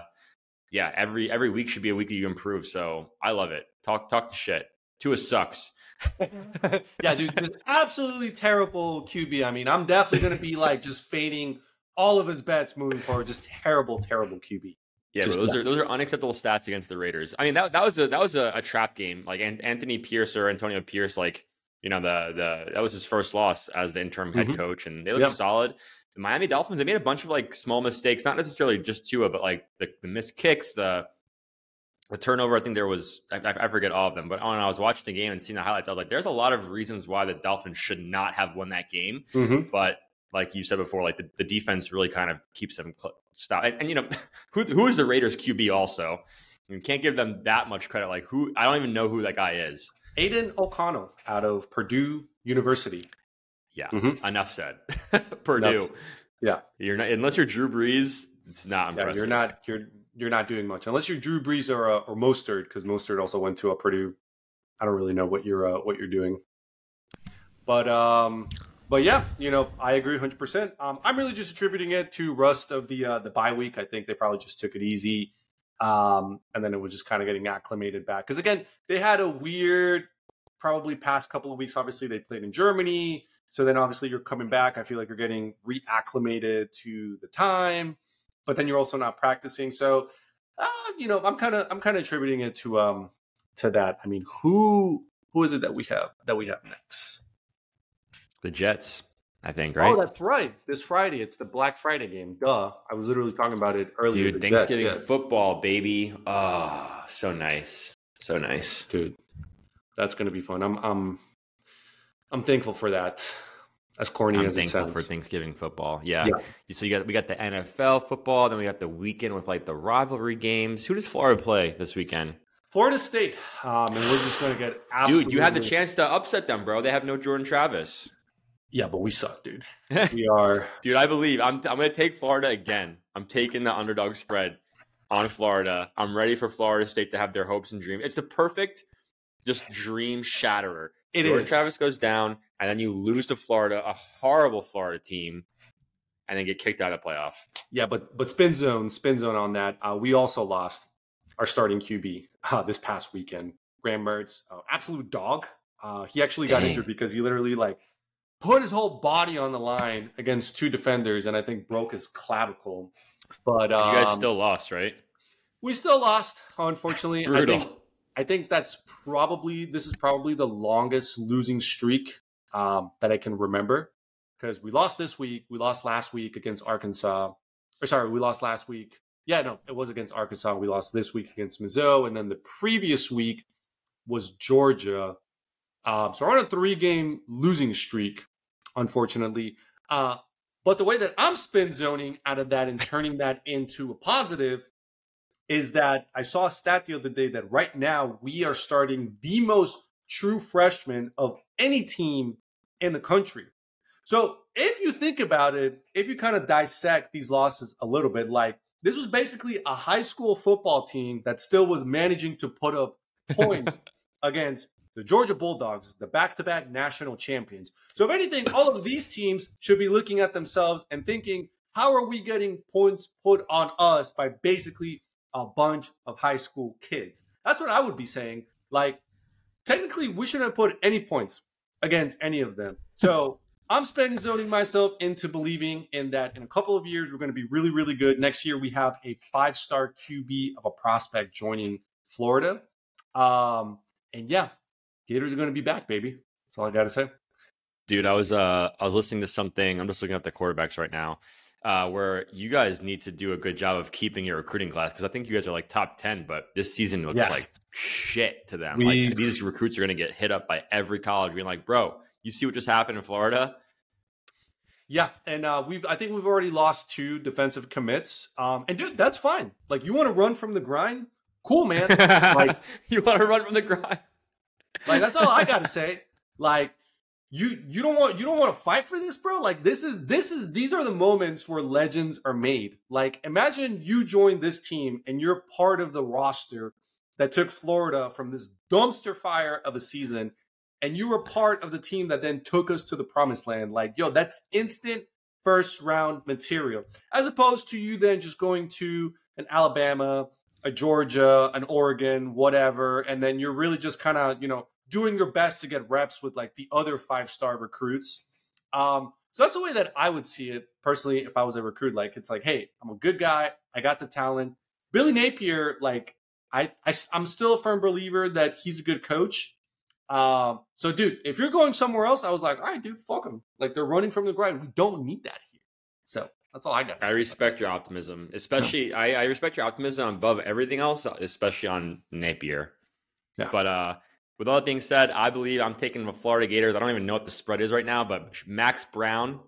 S1: yeah, every, every week should be a week that you improve. So I love it. Talk, talk to shit. Tua sucks.
S2: yeah, dude, just absolutely terrible QB. I mean, I'm definitely going to be like just fading all of his bets moving forward. Just terrible, terrible QB.
S1: Yeah, those are those are unacceptable stats against the Raiders. I mean that that was a that was a, a trap game. Like Anthony Pierce or Antonio Pierce, like you know the the that was his first loss as the interim head mm-hmm. coach, and they looked yep. solid. The Miami Dolphins they made a bunch of like small mistakes, not necessarily just Tua, but like the, the missed kicks, the the turnover. I think there was I, I forget all of them, but when I was watching the game and seeing the highlights, I was like, there's a lot of reasons why the Dolphins should not have won that game, mm-hmm. but like you said before, like the, the defense really kind of keeps them cl- stop. And, and, you know, who who is the Raiders QB also? You can't give them that much credit. Like who? I don't even know who that guy is.
S2: Aidan O'Connell out of Purdue University.
S1: Yeah, mm-hmm. enough said. Purdue. Enough.
S2: Yeah,
S1: you're not unless you're Drew Brees. It's not impressive.
S2: Yeah, you're not. You're you're not doing much unless you're Drew Brees or uh, or Mostert because Mostert also went to a Purdue. I don't really know what you're uh, what you're doing, but um, but yeah, you know, I agree 100. Um, percent I'm really just attributing it to rust of the uh, the bye week. I think they probably just took it easy, um, and then it was just kind of getting acclimated back. Because again, they had a weird, probably past couple of weeks. Obviously, they played in Germany, so then obviously you're coming back. I feel like you're getting reacclimated to the time, but then you're also not practicing. So, uh, you know, I'm kind of I'm kind of attributing it to um to that. I mean, who who is it that we have that we have next?
S1: The Jets, I think, right?
S2: Oh, that's right. This Friday, it's the Black Friday game. Duh. I was literally talking about it earlier.
S1: Dude, Thanksgiving Jets, football, baby. Oh, so nice. So nice.
S2: Dude. That's gonna be fun. I'm I'm I'm thankful for that. As corny I'm as thankful it sounds.
S1: for Thanksgiving football. Yeah. yeah. So you got we got the NFL football, then we got the weekend with like the rivalry games. Who does Florida play this weekend?
S2: Florida State. Um, and we're just gonna get absolutely...
S1: Dude, you had the chance to upset them, bro. They have no Jordan Travis.
S2: Yeah, but we suck, dude. We are,
S1: dude. I believe I'm. I'm gonna take Florida again. I'm taking the underdog spread on Florida. I'm ready for Florida State to have their hopes and dreams. It's the perfect, just dream shatterer.
S2: It is.
S1: Travis goes down, and then you lose to Florida, a horrible Florida team, and then get kicked out of the playoff.
S2: Yeah, but but spin zone, spin zone on that. Uh, we also lost our starting QB uh, this past weekend Graham Mertz, uh, absolute dog. Uh, he actually Dang. got injured because he literally like put his whole body on the line against two defenders, and I think broke his clavicle. But um,
S1: you guys um, still lost, right?
S2: We still lost, unfortunately. Brutal. I think, I think that's probably this is probably the longest losing streak um, that I can remember because we lost this week, we lost last week against Arkansas. Or sorry, we lost last week. Yeah, no, it was against Arkansas. We lost this week against Mizzou, and then the previous week was Georgia. Um, so we're on a three-game losing streak, unfortunately. Uh, but the way that I'm spin zoning out of that and turning that into a positive is that I saw a stat the other day that right now we are starting the most true freshmen of any team in the country. So if you think about it, if you kind of dissect these losses a little bit, like this was basically a high school football team that still was managing to put up points against the Georgia Bulldogs, the back to back national champions. So, if anything, all of these teams should be looking at themselves and thinking, how are we getting points put on us by basically a bunch of high school kids? That's what I would be saying. Like, technically, we shouldn't put any points against any of them. So, I'm spending zoning myself into believing in that in a couple of years, we're going to be really, really good. Next year, we have a five star QB of a prospect joining Florida. Um, and yeah, Gators are going to be back, baby. That's all I got to say.
S1: Dude, I was uh I was listening to something. I'm just looking at the quarterbacks right now. Uh, where you guys need to do a good job of keeping your recruiting class because I think you guys are like top ten, but this season looks yeah. like shit to them. We, like these recruits are going to get hit up by every college, being like, "Bro, you see what just happened in Florida?
S2: Yeah, and uh, we I think we've already lost two defensive commits. Um, and dude, that's fine. Like you want to run from the grind, cool, man. like
S1: you want to run from the grind.
S2: Like that's all I got to say. Like you you don't want you don't want to fight for this, bro. Like this is this is these are the moments where legends are made. Like imagine you join this team and you're part of the roster that took Florida from this dumpster fire of a season and you were part of the team that then took us to the promised land. Like, yo, that's instant first round material. As opposed to you then just going to an Alabama, a Georgia, an Oregon, whatever, and then you're really just kind of, you know, doing your best to get reps with like the other five star recruits. Um, so that's the way that I would see it personally if I was a recruit. Like, it's like, hey, I'm a good guy. I got the talent. Billy Napier, like, I, I I'm still a firm believer that he's a good coach. Um, so, dude, if you're going somewhere else, I was like, all right, dude, fuck them. Like they're running from the grind. We don't need that here. So that's all I got.
S1: I respect your optimism, especially I, I, respect your optimism above everything else, especially on Napier. Yeah. But uh, with all that being said, I believe I'm taking the Florida Gators. I don't even know what the spread is right now, but Max Brown,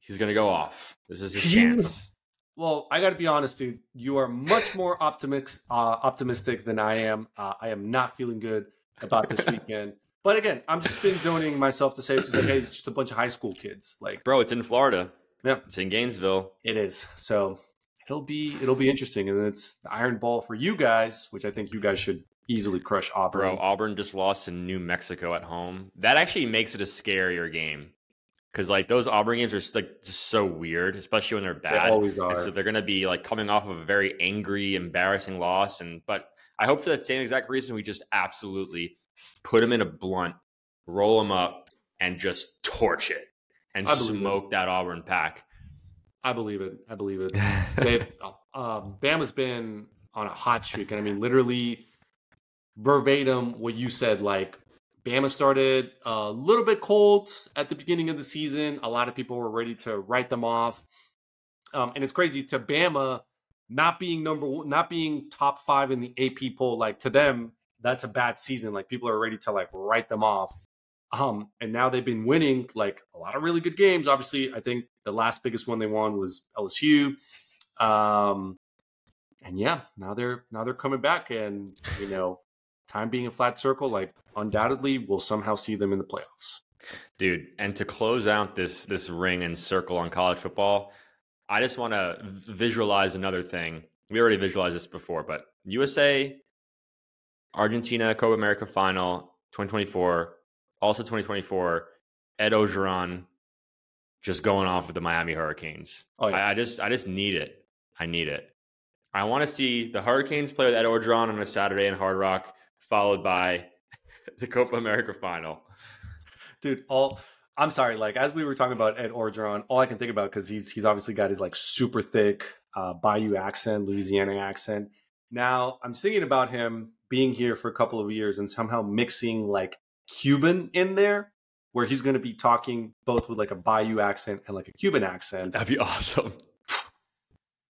S1: he's gonna go off. This is his chance.
S2: Well, I got to be honest, dude. You are much more optimistic, uh, optimistic than I am. Uh, I am not feeling good about this weekend. But again, I'm just spin zoning myself to say it's just like, hey, it's just a bunch of high school kids. Like,
S1: bro, it's in Florida.
S2: Yeah,
S1: it's in Gainesville.
S2: It is. So it'll be it'll be interesting, and it's the Iron Bowl for you guys, which I think you guys should easily crush Auburn.
S1: Bro, Auburn just lost to New Mexico at home. That actually makes it a scarier game because like those Auburn games are like just so weird, especially when they're bad. They
S2: always are.
S1: And so they're going to be like coming off of a very angry, embarrassing loss, and but I hope for that same exact reason we just absolutely put them in a blunt, roll them up, and just torch it and smoke it. that Auburn pack.
S2: I believe it. I believe it. They, um, Bama's been on a hot streak, and I mean, literally verbatim what you said. Like Bama started a little bit cold at the beginning of the season. A lot of people were ready to write them off, um, and it's crazy to Bama not being number one, not being top five in the AP poll. Like to them, that's a bad season. Like people are ready to like write them off. Um, and now they've been winning like a lot of really good games. Obviously, I think the last biggest one they won was LSU. Um, and yeah, now they're now they're coming back, and you know, time being a flat circle, like undoubtedly we'll somehow see them in the playoffs.
S1: Dude, and to close out this this ring and circle on college football, I just want to visualize another thing. We already visualized this before, but USA Argentina Copa America final 2024, also 2024, Ed Orgeron just going off with the Miami Hurricanes. Oh, yeah. I, I, just I just need it. I need it. I want to see the Hurricanes play with Ed Orgeron on a Saturday in Hard Rock followed by the Copa America final.
S2: Dude, all I'm sorry, like as we were talking about Ed Orgeron, all I can think about because he's he's obviously got his like super thick uh, Bayou accent, Louisiana accent. Now I'm thinking about him being here for a couple of years and somehow mixing like Cuban in there, where he's going to be talking both with like a Bayou accent and like a Cuban accent.
S1: That'd be awesome.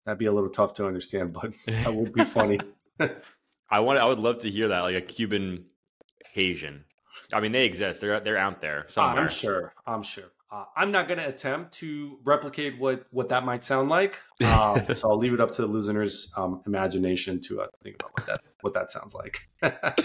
S2: That'd be a little tough to understand, but that would be funny.
S1: I want. I would love to hear that, like a Cuban Haitian. I mean, they exist. They're they're out there somewhere.
S2: I'm sure. I'm sure. Uh, I'm not going to attempt to replicate what what that might sound like. Um, so I'll leave it up to the listeners' um, imagination to uh, think about what that what that sounds like.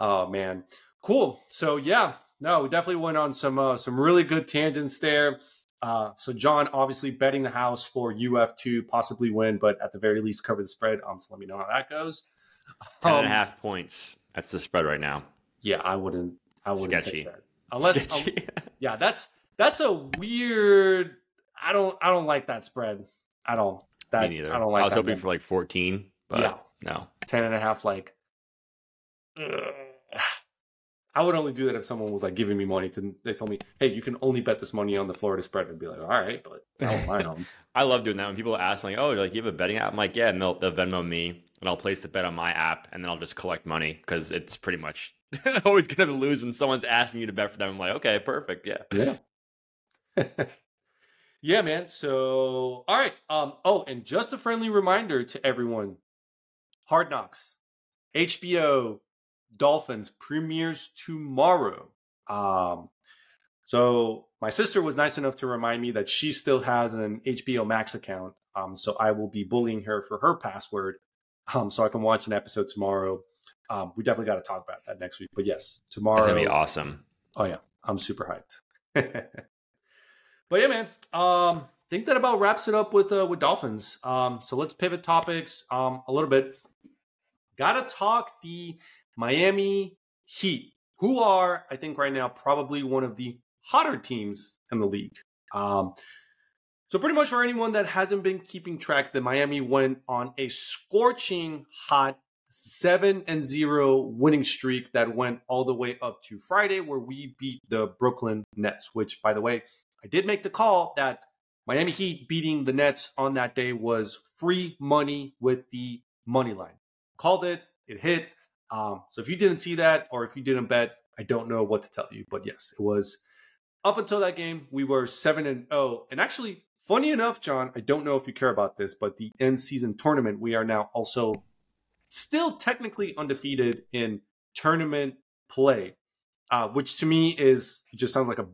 S2: oh man, cool. So yeah, no, we definitely went on some uh, some really good tangents there. Uh, so John, obviously betting the house for UF to possibly win, but at the very least cover the spread. Um, so let me know how that goes.
S1: Ten um, and a um, half points. That's the spread right now.
S2: Yeah, I wouldn't. I wouldn't Sketchy. take that unless. Um, yeah, that's that's a weird. I don't. I don't like that spread. I don't. That,
S1: Me neither. I don't like. I was hoping for like fourteen, but yeah. no,
S2: ten and a half. Like. Ugh I would only do that if someone was like giving me money to. They told me, "Hey, you can only bet this money on the Florida spread." I'd be like, "All right," but I don't mind them.
S1: I love doing that when people ask like, "Oh, like you have a betting app?" I'm like, "Yeah," and they'll, they'll Venmo me, and I'll place the bet on my app, and then I'll just collect money because it's pretty much always gonna lose when someone's asking you to bet for them. I'm like, "Okay, perfect, yeah,
S2: yeah." yeah, man. So, all right. Um. Oh, and just a friendly reminder to everyone: Hard Knocks, HBO Dolphins premieres tomorrow. Um, so my sister was nice enough to remind me that she still has an HBO Max account. Um, so I will be bullying her for her password, um, so I can watch an episode tomorrow. Um, we definitely got to talk about that next week. But yes, tomorrow. That's
S1: gonna be awesome.
S2: Oh yeah, I'm super hyped. but yeah, man. Um, think that about wraps it up with uh, with Dolphins. Um, so let's pivot topics um a little bit. Gotta talk the Miami Heat, who are, I think, right now probably one of the hotter teams in the league. Um, so, pretty much for anyone that hasn't been keeping track, the Miami went on a scorching hot seven and zero winning streak that went all the way up to Friday, where we beat the Brooklyn Nets. Which, by the way, I did make the call that Miami Heat beating the Nets on that day was free money with the money line. Called it, it hit. Um, so if you didn't see that or if you didn't bet, I don't know what to tell you. But yes, it was up until that game, we were 7 and 0. And actually, funny enough, John, I don't know if you care about this, but the end season tournament, we are now also still technically undefeated in tournament play, uh, which to me is just sounds like a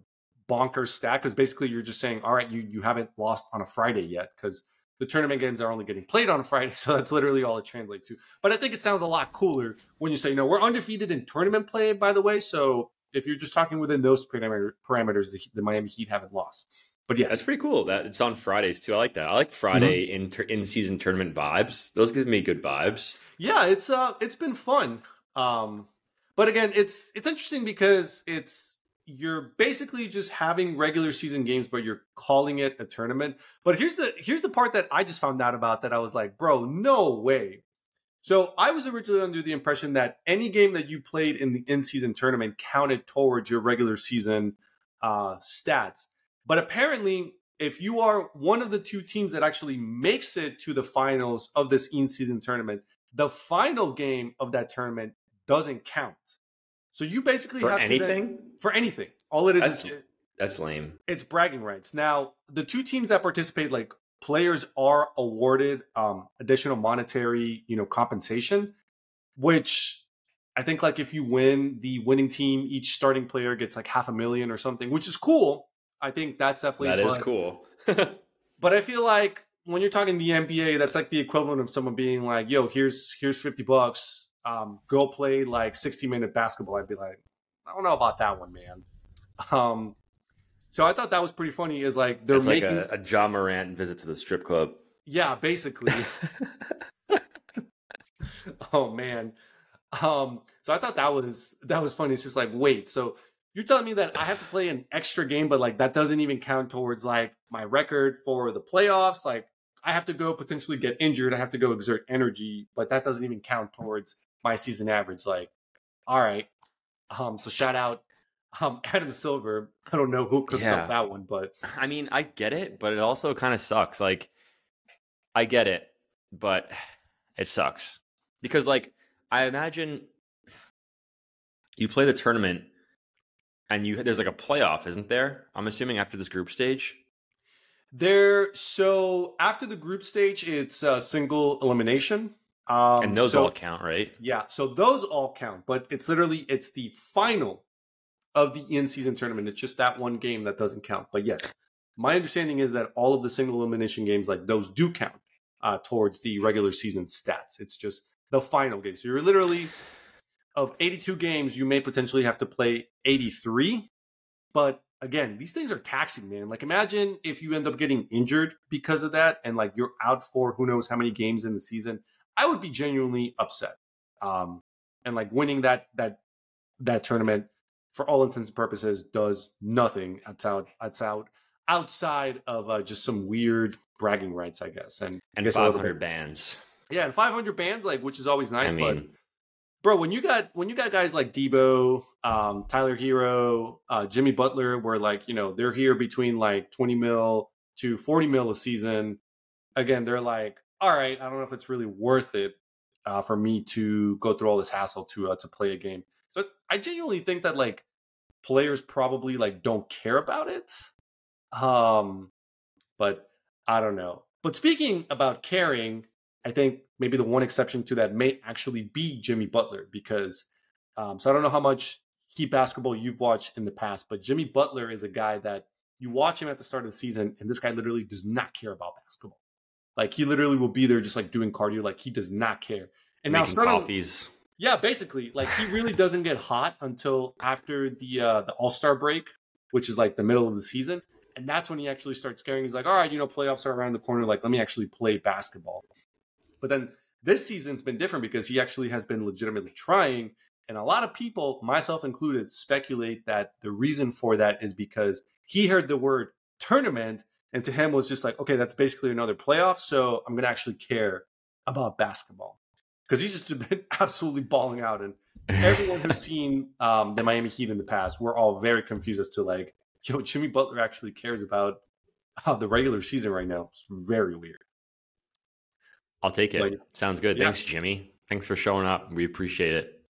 S2: bonkers stat because basically you're just saying, all right, you you haven't lost on a Friday yet because the tournament games are only getting played on Friday, so that's literally all it translates to. But I think it sounds a lot cooler when you say, you know, we're undefeated in tournament play, by the way. So if you're just talking within those parameters, the, the Miami Heat haven't lost. But yeah,
S1: that's pretty cool. That it's on Fridays too. I like that. I like Friday mm-hmm. in in season tournament vibes. Those give me good vibes.
S2: Yeah, it's uh, it's been fun. Um, but again, it's it's interesting because it's you're basically just having regular season games, but you're calling it a tournament. But here's the here's the part that I just found out about that I was like, bro, no way. So I was originally under the impression that any game that you played in the in-season tournament counted towards your regular season uh, stats. But apparently, if you are one of the two teams that actually makes it to the finals of this in-season tournament, the final game of that tournament doesn't count. So you basically
S1: for
S2: have
S1: anything
S2: then, for anything. All it is
S1: that's,
S2: is
S1: that's lame.
S2: It's bragging rights. Now the two teams that participate, like players, are awarded um, additional monetary, you know, compensation, which I think like if you win the winning team, each starting player gets like half a million or something, which is cool. I think that's definitely
S1: that is cool.
S2: but I feel like when you're talking the NBA, that's like the equivalent of someone being like, "Yo, here's here's fifty bucks um, go play like 60 minute basketball, I'd be like, I don't know about that one, man. Um, so I thought that was pretty funny. Is like they're
S1: it's
S2: making
S1: like a, a Ja Morant visit to the strip club.
S2: Yeah, basically. oh man. Um, so I thought that was that was funny. It's just like, wait, so you're telling me that I have to play an extra game, but like that doesn't even count towards like my record for the playoffs? Like I have to go potentially get injured. I have to go exert energy, but that doesn't even count towards my season average. Like, all right. Um, so shout out um Adam Silver. I don't know who cooked
S1: Yeah.
S2: up that one, but
S1: I mean, I get it, but it also kind of sucks. Like, I get it, but it sucks because, like, I imagine you play the tournament and you there's like a playoff, isn't there? I'm assuming after this group stage.
S2: there. So after the group stage, it's a single elimination. Um,
S1: and those
S2: so-
S1: all count, right?
S2: Yeah, so those all count, but it's literally it's the final of the in-season tournament. It's just that one game that doesn't count. But yes, my understanding is that all of the single elimination games like those do count uh, towards the regular season stats. It's just the final game. So you're literally of 82 games, you may potentially have to play 83. But again, these things are taxing, man. Like imagine if you end up getting injured because of that and like you're out for who knows how many games in the season. I would be genuinely upset. Um, and like winning that that that tournament for all intents and purposes does nothing outside outside outside of uh, just some weird bragging rights, I guess. And
S1: And
S2: guess a little
S1: 500 bands.
S2: yeah, and 500 bands, like which is always nice.
S1: I
S2: but bro, when you got when you got guys like Debo, um, Tyler Herro, uh, Jimmy Butler, where like you know they're here between like 20 mil to 40 mil a season. Again, they're like, all right, I don't know if it's really worth it uh, for me to go through all this hassle to uh, to play a game. So I genuinely think that like players probably like don't care about it. Um, but I don't know. But speaking about caring, I think maybe the one exception to that may actually be Jimmy Butler because um, so I don't know how much Heat basketball you've watched in the past, but Jimmy Butler is a guy that you watch him at the start of the season, and this guy literally does not care about basketball. Like he literally will be there just like doing cardio, like he does not care. And now
S1: making
S2: starting,
S1: coffees.
S2: yeah, basically, like he really doesn't get hot until after the uh, the All Star break, which is like the middle of the season, and that's when he actually starts caring. He's like, all right, you know, playoffs are around the corner. Like, let me actually play basketball. But then this season's been different because he actually has been legitimately trying, and a lot of people, myself included, speculate that the reason for that is because he heard the word tournament, and to him was just like, okay, that's basically another playoff, so I'm gonna actually care about basketball because he's just been absolutely balling out and everyone who's seen um, the Miami Heat in the past, we're all very confused as to like, yo, Jimmy Butler actually cares about uh, the regular season right now. It's very weird.
S1: I'll take it.
S2: Like,
S1: Sounds good.
S2: yeah.
S1: Thanks, Jimmy. Thanks for showing up. We appreciate it.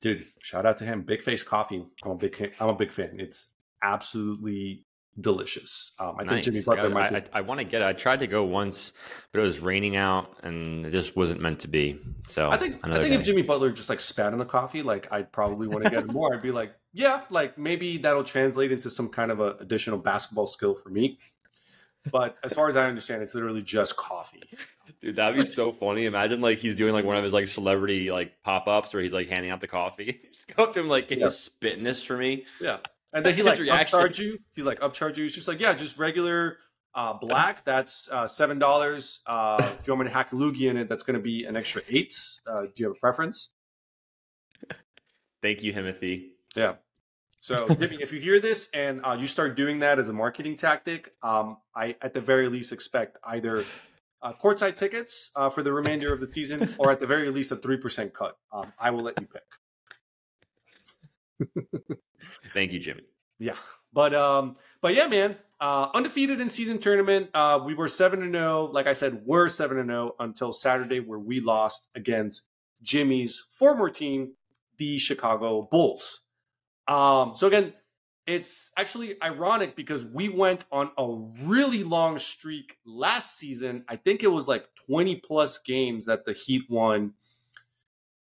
S2: Dude, shout out to him. Big Face Coffee. I'm a big, I'm a big fan. It's absolutely delicious. Um, I think. Jimmy Butler
S1: I,
S2: might be.
S1: I, I want to get it. I tried to go once, but it was raining out and it just wasn't meant to be. So
S2: I think I think if. Jimmy Butler just like spat in the coffee, like I'd probably want to get more. I'd be like, yeah, like maybe that'll translate into some kind of a additional basketball skill for me. But as far as I understand, it's literally just coffee.
S1: Dude, that'd be so funny. Imagine like he's doing like one of his like celebrity like pop ups where he's like handing out the coffee. Just go up to him like, "Can
S2: Yeah.
S1: you spit in this for me?"
S2: Yeah. And then he
S1: His
S2: like
S1: reaction.
S2: upcharge you. He's like upcharge you. He's just like, yeah, just regular uh, black. That's uh, seven dollars. Uh, if you want me to hack a loogie in it, that's going to be an extra eight. Uh, do you have a preference?
S1: Thank you, Timothy.
S2: Yeah. So Jimmy, if you hear this and uh, you start doing that as a marketing tactic, um, I at the very least expect either uh, courtside tickets uh, for the remainder of the season, or at the very least a three percent cut. Um, I will let you pick.
S1: Thank you, Jimmy.
S2: Yeah, but um, but yeah, man, uh, undefeated in season tournament. Uh, we were seven and zero. Like I said, we're seven and zero until Saturday, where we lost against Jimmy's former team, the Chicago Bulls. Um, so again, it's actually ironic because we went on a really long streak last season. I think it was like twenty plus games that the Heat won.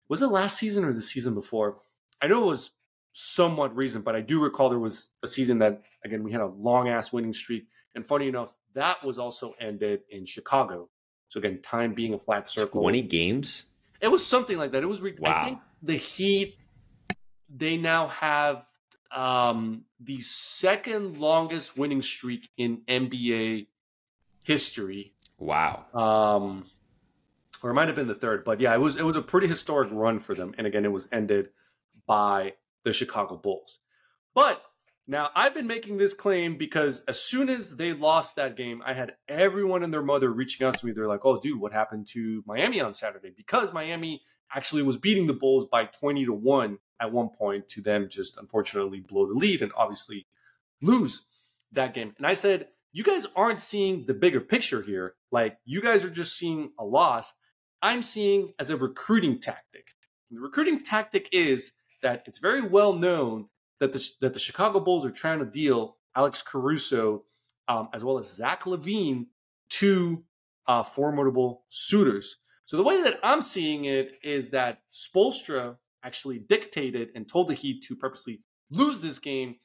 S2: Was it last season or the season before? I know it was somewhat recent, but I do recall there was a season that again we had a long ass winning streak. And funny enough, that was also ended in Chicago. So again, time being a flat circle.
S1: Twenty games.
S2: It was something like that. It was. Re- I
S1: Wow.
S2: think the Heat. They now have um, the second longest winning streak in NBA history.
S1: Wow.
S2: Um, or it might have been the third, but yeah, it was it was a pretty historic run for them. And again, it was ended by the Chicago Bulls. But now I've been making this claim because as soon as they lost that game, I had everyone and their mother reaching out to me. They're like, "Oh, dude, what happened to Miami on Saturday?" Because Miami actually was beating the Bulls by 20 to 1 at one point to them just unfortunately blow the lead and obviously lose that game. And I said, you guys aren't seeing the bigger picture here. Like you guys are just seeing a loss. I'm seeing as a recruiting tactic. And the recruiting tactic is that it's very well known that the that the Chicago Bulls are trying to deal Alex Caruso um, as well as Zach LaVine to uh, formidable suitors. So the way that I'm seeing it is that Spoelstra actually dictated and told the Heat to purposely lose this game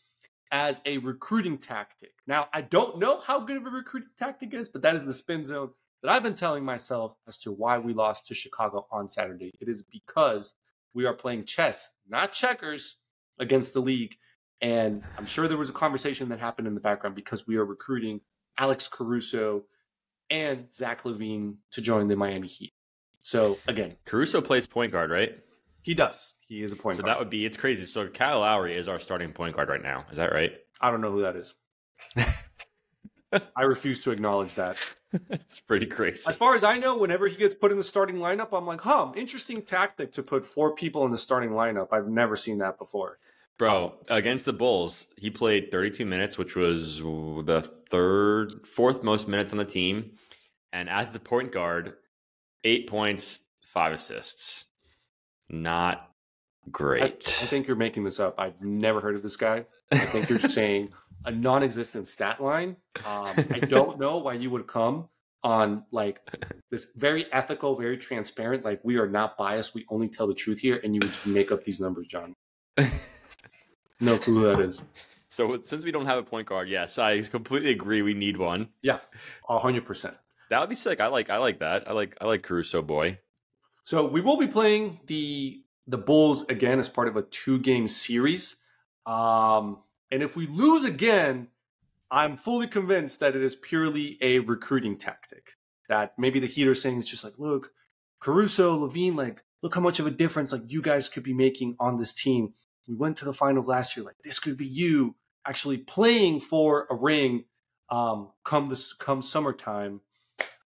S2: as a recruiting tactic. Now, I don't know how good of a recruiting tactic is, but that is the spin zone that I've been telling myself as to why we lost to Chicago on Saturday. It is because we are playing chess, not checkers, against the league. And I'm sure there was a conversation that happened in the background because we are recruiting Alex Caruso and Zach LaVine to join the Miami Heat. So again,
S1: Caruso plays point guard, right?
S2: He does. He is a point guard.
S1: so
S2: guard.
S1: that would be it's crazy. So Kyle Lowry is our starting point guard right now. Is that right?
S2: I don't know who that is. I refuse to acknowledge that.
S1: it's pretty crazy.
S2: As far as I know, whenever he gets put in the starting lineup, I'm like, huh, interesting tactic to put four people in the starting lineup. I've never seen that before.
S1: Bro, against the Bulls, he played 32 minutes, which was the third, fourth most minutes on the team. And as the point guard, eight points, five assists. Not great.
S2: I, I think you're making this up. I've never heard of this guy. I think you're saying a non-existent stat line. Um, I don't know why you would come on like this very ethical, very transparent. Like we are not biased. We only tell the truth here, and you would just make up these numbers, John. no clue who that is.
S1: So since we don't have a point guard, yes, I completely agree. We need one.
S2: Yeah, hundred percent.
S1: That would be sick. I like. I like that. I like. I like Caruso boy.
S2: So we will be playing the the Bulls again as part of a two game series. Um, and if we lose again, I'm fully convinced that it is purely a recruiting tactic. That maybe the Heat are saying it's just like, look, Caruso, LaVine, like, look how much of a difference like you guys could be making on this team. We went to the final last year, like this could be you actually playing for a ring um, come this come summertime.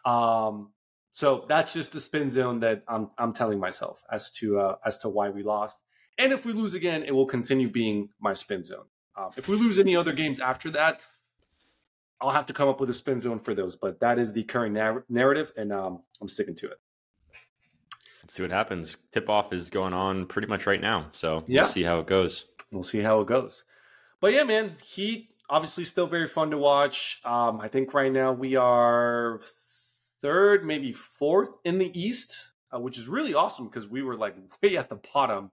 S2: Um, so that's just the spin zone that I'm I'm telling myself as to uh, as to why we lost. And if we lose again, it will continue being my spin zone. Um, if we lose any other games after that, I'll have to come up with a spin zone for those. But that is the current narr- narrative, and um, I'm sticking to it.
S1: Let's see what happens. Tip off is going on pretty much right now, so
S2: Yeah.
S1: we'll see how it goes.
S2: We'll see how it goes. But yeah, man, Heat obviously still very fun to watch. Um, I think right now we are third, maybe fourth in the East, uh, which is really awesome because we were like way at the bottom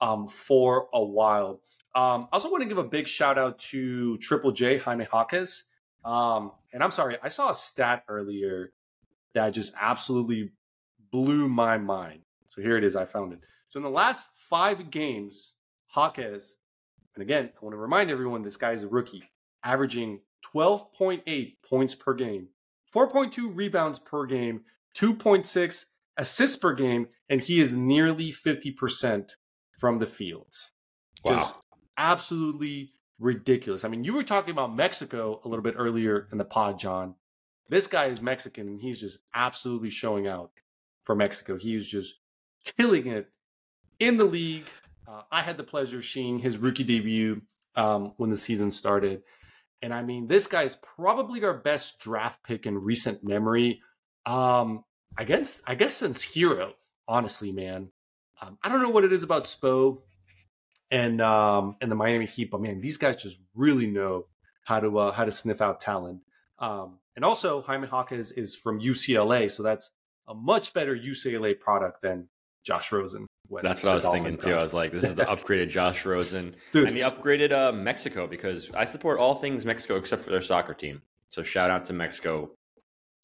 S2: um, for a while. Um, I also want to give a big shout out to Triple J Jaime Jaquez. Um, and I'm sorry, I saw a stat earlier that just absolutely blew my mind. So here it is. I found it. So in the last five games, Jaquez, and again, I want to remind everyone this guy is a rookie, averaging 12.8 points per game, 4.2 rebounds per game, 2.6 assists per game, and he is nearly 50% from the field.
S1: Wow.
S2: Just absolutely ridiculous. I mean, you were talking about Mexico a little bit earlier in the pod, John. This guy is Mexican and he's just absolutely showing out for Mexico. He is just killing it in the league. Uh, I had the pleasure of seeing his rookie debut um, when the season started. And I mean, this guy is probably our best draft pick in recent memory. Um, I guess, I guess since Herro, honestly, man. Um, I don't know what it is about Spo and um, and the Miami Heat, but man, these guys just really know how to uh, how to sniff out talent. Um, and also, Jaime Jaquez is from UCLA, so that's a much better UCLA product than Josh Rosen. when
S1: That's what I was thinking too. I was like, this is the upgraded Josh Rosen
S2: Dude,
S1: and the upgraded uh, Mexico because I support all things Mexico except for their soccer team. So shout out to Mexico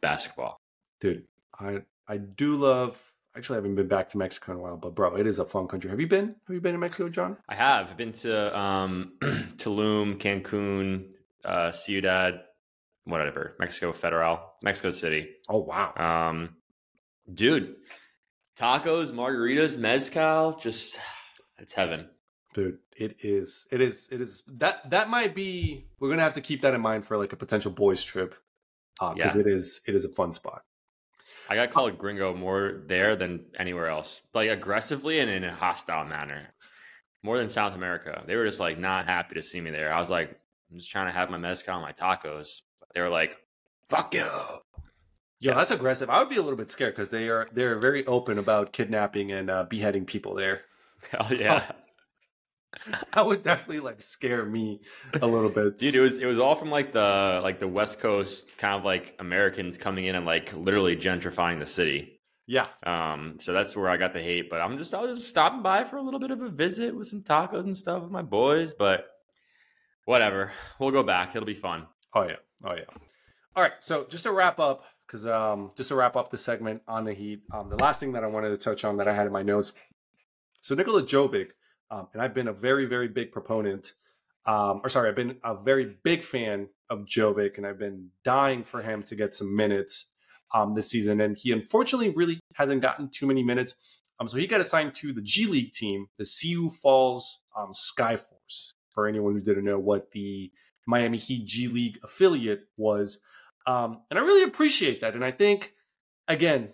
S1: basketball.
S2: dude, I I do love. Actually, I haven't been back to Mexico in a while, but bro, it is a fun country. Have you been? Have you been to Mexico, John?
S1: I have I've been to um, Tulum, Cancun, uh, Ciudad, whatever, Mexico Federal, Mexico City.
S2: Oh wow,
S1: Um, dude, tacos, margaritas, mezcal, just it's heaven.
S2: dude, it is. It is. It is. That that might be. We're gonna have to keep that in mind for like a potential boys trip, because
S1: Yeah.
S2: it is. It is a fun spot.
S1: I got called gringo more there than anywhere else, like aggressively and in a hostile manner, more than South America. They were just like not happy to see me there. I was like, I'm just trying to have my mezcal and my tacos. They were like, "Fuck you."
S2: Yeah, that's aggressive. I would be a little bit scared because they are they're very open about kidnapping and uh, beheading people there.
S1: Hell yeah.
S2: that would definitely like scare me a little bit.
S1: Dude, it was it was all from like the like the West Coast kind of like Americans coming in and like literally gentrifying the city.
S2: Yeah.
S1: Um, so that's where I got the hate. But I'm just I was just stopping by for a little bit of a visit with some tacos and stuff with my boys, but whatever. We'll go back. It'll be fun.
S2: Oh yeah. Oh yeah. All right. So just to wrap up, because um just to wrap up the segment on the Heat, um the last thing that I wanted to touch on that I had in my notes. So Nikola Jovic um, and I've been a very, very big proponent, um, or sorry, I've been a very big fan of Jovic, and I've been dying for him to get some minutes um, this season. And he unfortunately really hasn't gotten too many minutes. Um, so he got assigned to the G League team, the Sioux Falls um, Skyforce, for anyone who didn't know what the Miami Heat G League affiliate was. Um, and I really appreciate that. And I think, again,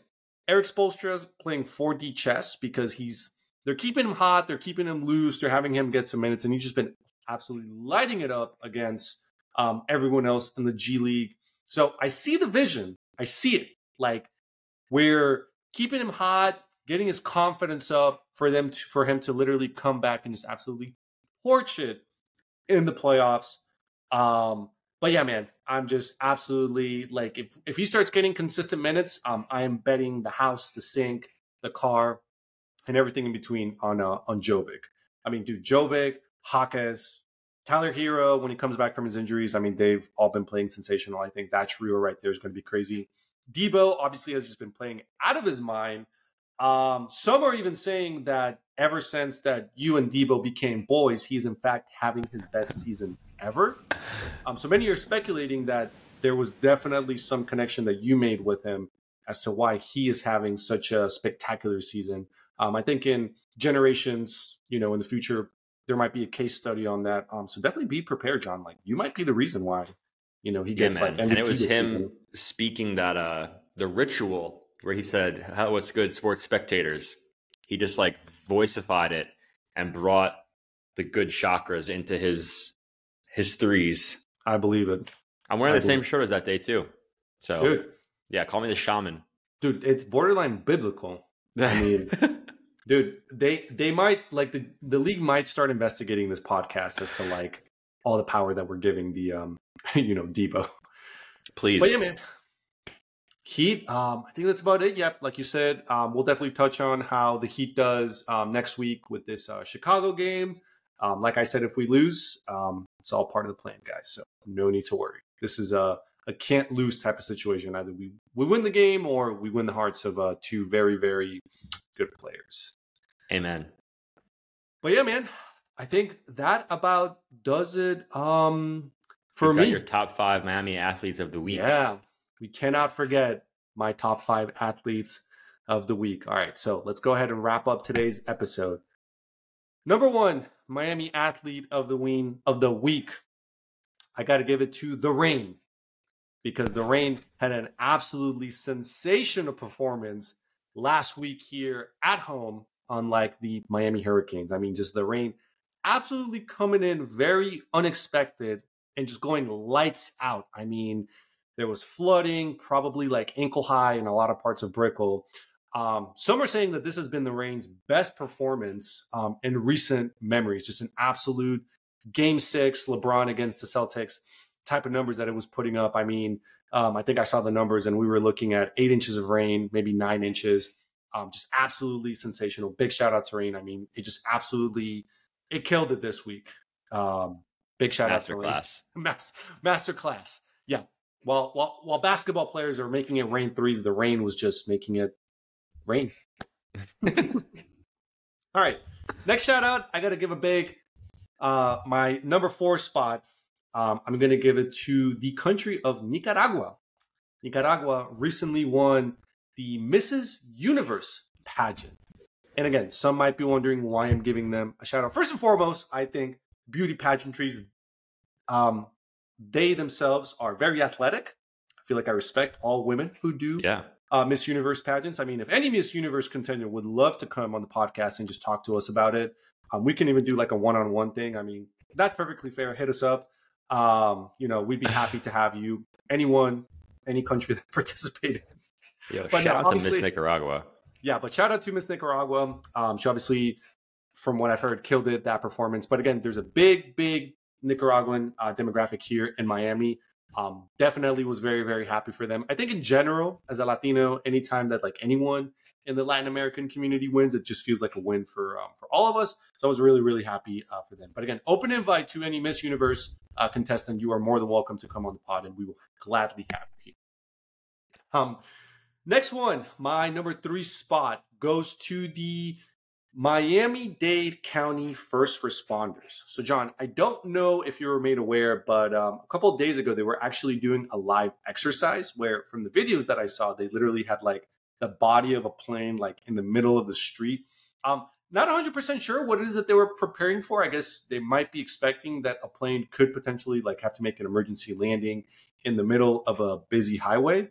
S2: Erik Spoelstra is playing 4D chess because he's they're keeping him hot, they're keeping him loose, they're having him get some minutes, and he's just been absolutely lighting it up against um, everyone else in the G League. So I see the vision, I see it. Like we're keeping him hot, getting his confidence up for them to, for him to literally come back and just absolutely torch it in the playoffs. Um, but yeah, man, I'm just absolutely like if if he starts getting consistent minutes, um, I am betting the house, the sink, the car, and everything in between on uh, on Jovic. I mean, dude, Jovic, Jaquez, Tyler Herro, when he comes back from his injuries, I mean, they've all been playing sensational. I think that trio right there is going to be crazy. Debo obviously has just been playing out of his mind. Um, some are even saying that ever since that you and Debo became boys, he's in fact having his best season ever. Um, so many are speculating that there was definitely some connection that you made with him as to why he is having such a spectacular season. Um, I think in generations, you know, in the future, there might be a case study on that. Um, so definitely be prepared, John. Like you might be the reason why, you know, he gets
S1: yeah,
S2: like
S1: MVP and it was him season. speaking that uh the ritual where he said, "How what's good, sports spectators." He just like voicified it and brought the good chakras into his his threes.
S2: I believe it.
S1: I'm wearing I the same shirt as that day too. So,
S2: dude,
S1: yeah, call me the shaman.
S2: Dude, it's borderline biblical. I mean, dude, they they might like the the league might start investigating this podcast as to like all the power that we're giving the um you know Debo.
S1: Please,
S2: but yeah, man. Heat. Um, I think that's about it. Yep, like you said, um, we'll definitely touch on how the Heat does um, next week with this uh, Chicago game. Um, like I said, if we lose, um, it's all part of the plan, guys. So no need to worry. This is a a can't lose type of situation. Either we we win the game or we win the hearts of uh, two very very good players.
S1: Amen.
S2: But yeah, man, I think that about does it. Um, for me,
S1: your top five Miami athletes of the week.
S2: Yeah, we cannot forget my top five athletes of the week. All right, so let's go ahead and wrap up today's episode. Number one, Miami athlete of the week of the week. I got to give it to the Reign because the rain had an absolutely sensational performance last week here at home, unlike the Miami Hurricanes. I mean, just the rain absolutely coming in very unexpected and just going lights out. I mean, there was flooding, probably like ankle high in a lot of parts of Brickell. Um, some are saying that this has been the Rain's best performance um, in recent memories. Just an absolute game six, LeBron against the Celtics type of numbers that it was putting up. I mean, um, I think I saw the numbers and we were looking at eight inches of rain, maybe nine inches. Um, just absolutely sensational. Big shout out to Rain. I mean, it just absolutely it killed it this week. Um, big shout
S1: master
S2: out
S1: to class.
S2: Rain. Master master class. Yeah. While while while basketball players are making it rain threes, the rain was just making it rain. All right. Next shout out, I got to give a big uh my number 4 spot um, I'm going to give it to the country of Nicaragua. Nicaragua recently won the Mrs. Universe pageant. And again, some might be wondering why I'm giving them a shout out. First and foremost, I think beauty pageantries, um, they themselves are very athletic. I feel like I respect all women who do
S1: yeah.
S2: uh, Miss Universe pageants. I mean, if any Miss Universe contender would love to come on the podcast and just talk to us about it, um, we can even do like a one-on-one thing. I mean, that's perfectly fair. Hit us up. Um, you know, we'd be happy to have you. Anyone, any country that participated.
S1: Yo, but shout no, out to Miss Nicaragua.
S2: Yeah, but shout out to Miss Nicaragua. Um, she obviously, from what I've heard, killed it that performance. But again, there's a big, big Nicaraguan uh, demographic here in Miami. Um, definitely was very, very happy for them. I think in general, as a Latino, anytime that like anyone in the Latin American community wins, it just feels like a win for um, for all of us. So I was really, really happy uh, for them. But again, open invite to any Miss Universe uh, contestant. You are more than welcome to come on the pod, and we will gladly have you. Um, next one, my number three spot goes to the Miami Dade County first responders. So, John, I don't know if you were made aware, but um, a couple days ago, they were actually doing a live exercise where, from the videos that I saw, they literally had like the body of a plane like in the middle of the street. Um, not 100% sure what it is that they were preparing for. I guess they might be expecting that a plane could potentially like have to make an emergency landing in the middle of a busy highway.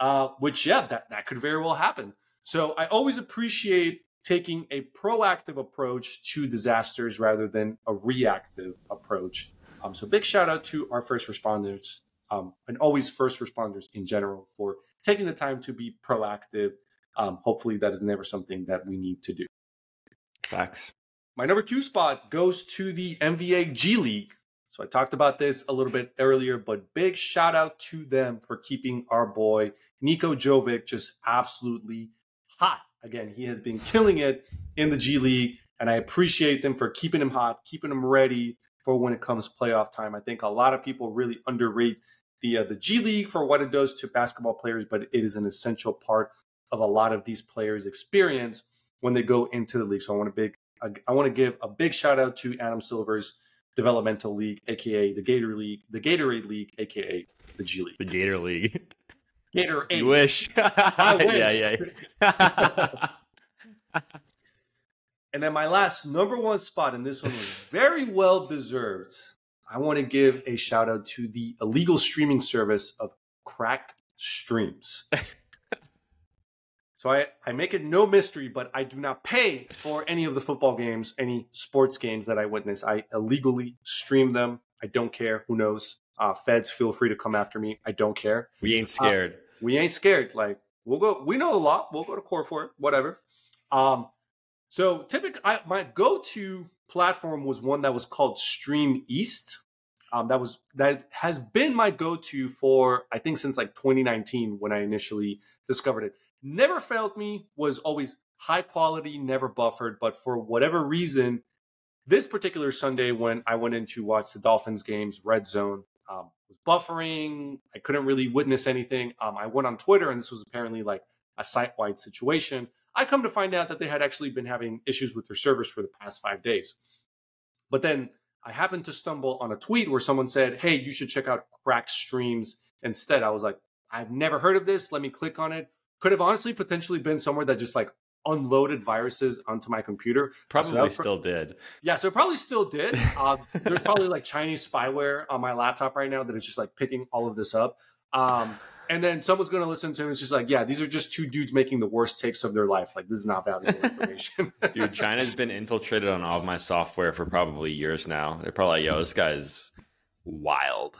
S2: Uh, which yeah, that that could very well happen. So I always appreciate taking a proactive approach to disasters rather than a reactive approach. Um, so big shout out to our first responders um, and always first responders in general for taking the time to be proactive. Um, hopefully, that is never something that we need to do.
S1: Facts.
S2: My number two spot goes to the NBA G League. So I talked about this a little bit earlier, but big shout out to them for keeping our boy Niko Jovic just absolutely hot Again, he has been killing it in the G League, and I appreciate them for keeping him hot, keeping him ready for when it comes playoff time. I think a lot of people really underrate the uh, the G League for what it does to basketball players, but it is an essential part of a lot of these players' experience when they go into the league. So I want to big I want to give a big shout out to Adam Silver's developmental league, aka the Gator League, the Gatorade League, aka the G League.
S1: The Gator League.
S2: Gator eight.
S1: You wish. I wish. yeah, yeah.
S2: and then my last number one spot, and this one was very well deserved. I want to give a shout out to the illegal streaming service of Cracked Streams. so I, I make it no mystery, but I do not pay for any of the football games, any sports games that I witness. I illegally stream them. I don't care. Who knows? Uh, feds, feel free to come after me. I don't care.
S1: We ain't scared. Uh,
S2: we ain't scared. Like we'll go. We know a lot. We'll go to court for it. Whatever. Um. So typically, I, my go-to platform was one that was called Stream East. Um, that was that has been my go-to for I think since like 2019 when I initially discovered it. Never failed me. Was always high quality, never buffered. But for whatever reason, this particular Sunday when I went in to watch the Dolphins games, Red Zone, um, was buffering. I couldn't really witness anything. Um, I went on Twitter, and this was apparently like a site wide situation. I come to find out that they had actually been having issues with their servers for the past five days. But then I happened to stumble on a tweet where someone said, Hey, you should check out Crack Streams instead. I was like, I've never heard of this. Let me click on it. Could have honestly potentially been somewhere that just like unloaded viruses onto my computer.
S1: Probably so still did.
S2: Yeah, so it probably still did. Uh, there's probably like Chinese spyware on my laptop right now that is just like picking all of this up. Um, and then someone's going to listen to him. It's just like, yeah, these are just two dudes making the worst takes of their life. Like, this is not valuable information.
S1: Dude, China's been infiltrated on all of my software for probably years now. They're probably like, yo, this guy's wild.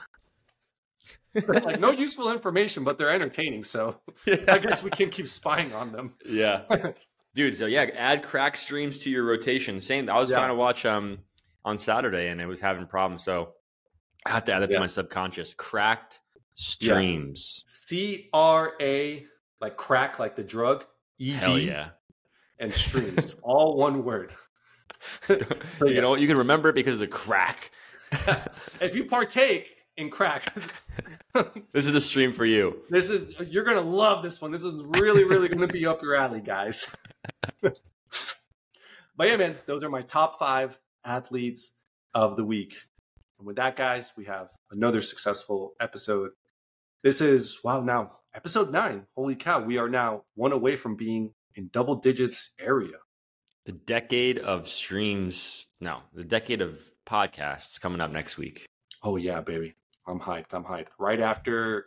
S2: like no useful information, but they're entertaining. So yeah. I guess we can keep spying on them.
S1: Yeah. Dude, so yeah, add crack streams to your rotation. Same. I was yeah. trying to watch um on Saturday and it was having problems. So I have to add that yeah. to my subconscious. Cracked streams.
S2: C R A like crack like the drug. E D
S1: yeah.
S2: and streams. all one word.
S1: so, yeah. You know you can remember it because of the crack.
S2: if you partake in crack.
S1: this is the stream for you.
S2: This is you're gonna love this one. This is really, really gonna be up your alley, guys. but yeah, man, those are my top five athletes of the week. And with that, guys, we have another successful episode. This is wow now episode nine. Holy cow, we are now one away from being in double digits area.
S1: The decade of streams, no, the decade of podcasts coming up next week.
S2: Oh yeah, baby. I'm hyped. I'm hyped. Right after,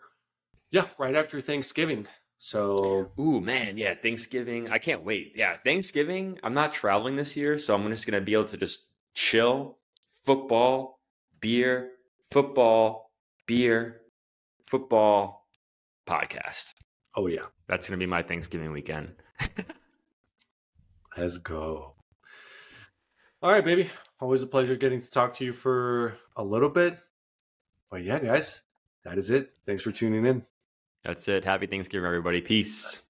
S2: yeah, right after Thanksgiving. So,
S1: ooh, man, yeah, Thanksgiving. I can't wait. Yeah, Thanksgiving. I'm not traveling this year, so I'm just gonna be able to just chill, football, beer, football, beer, football, podcast.
S2: Oh yeah,
S1: that's gonna be my Thanksgiving weekend.
S2: Let's go. All right, baby. Always a pleasure getting to talk to you for a little bit. But yeah, guys, that is it. Thanks for tuning in.
S1: That's it. Happy Thanksgiving, everybody. Peace.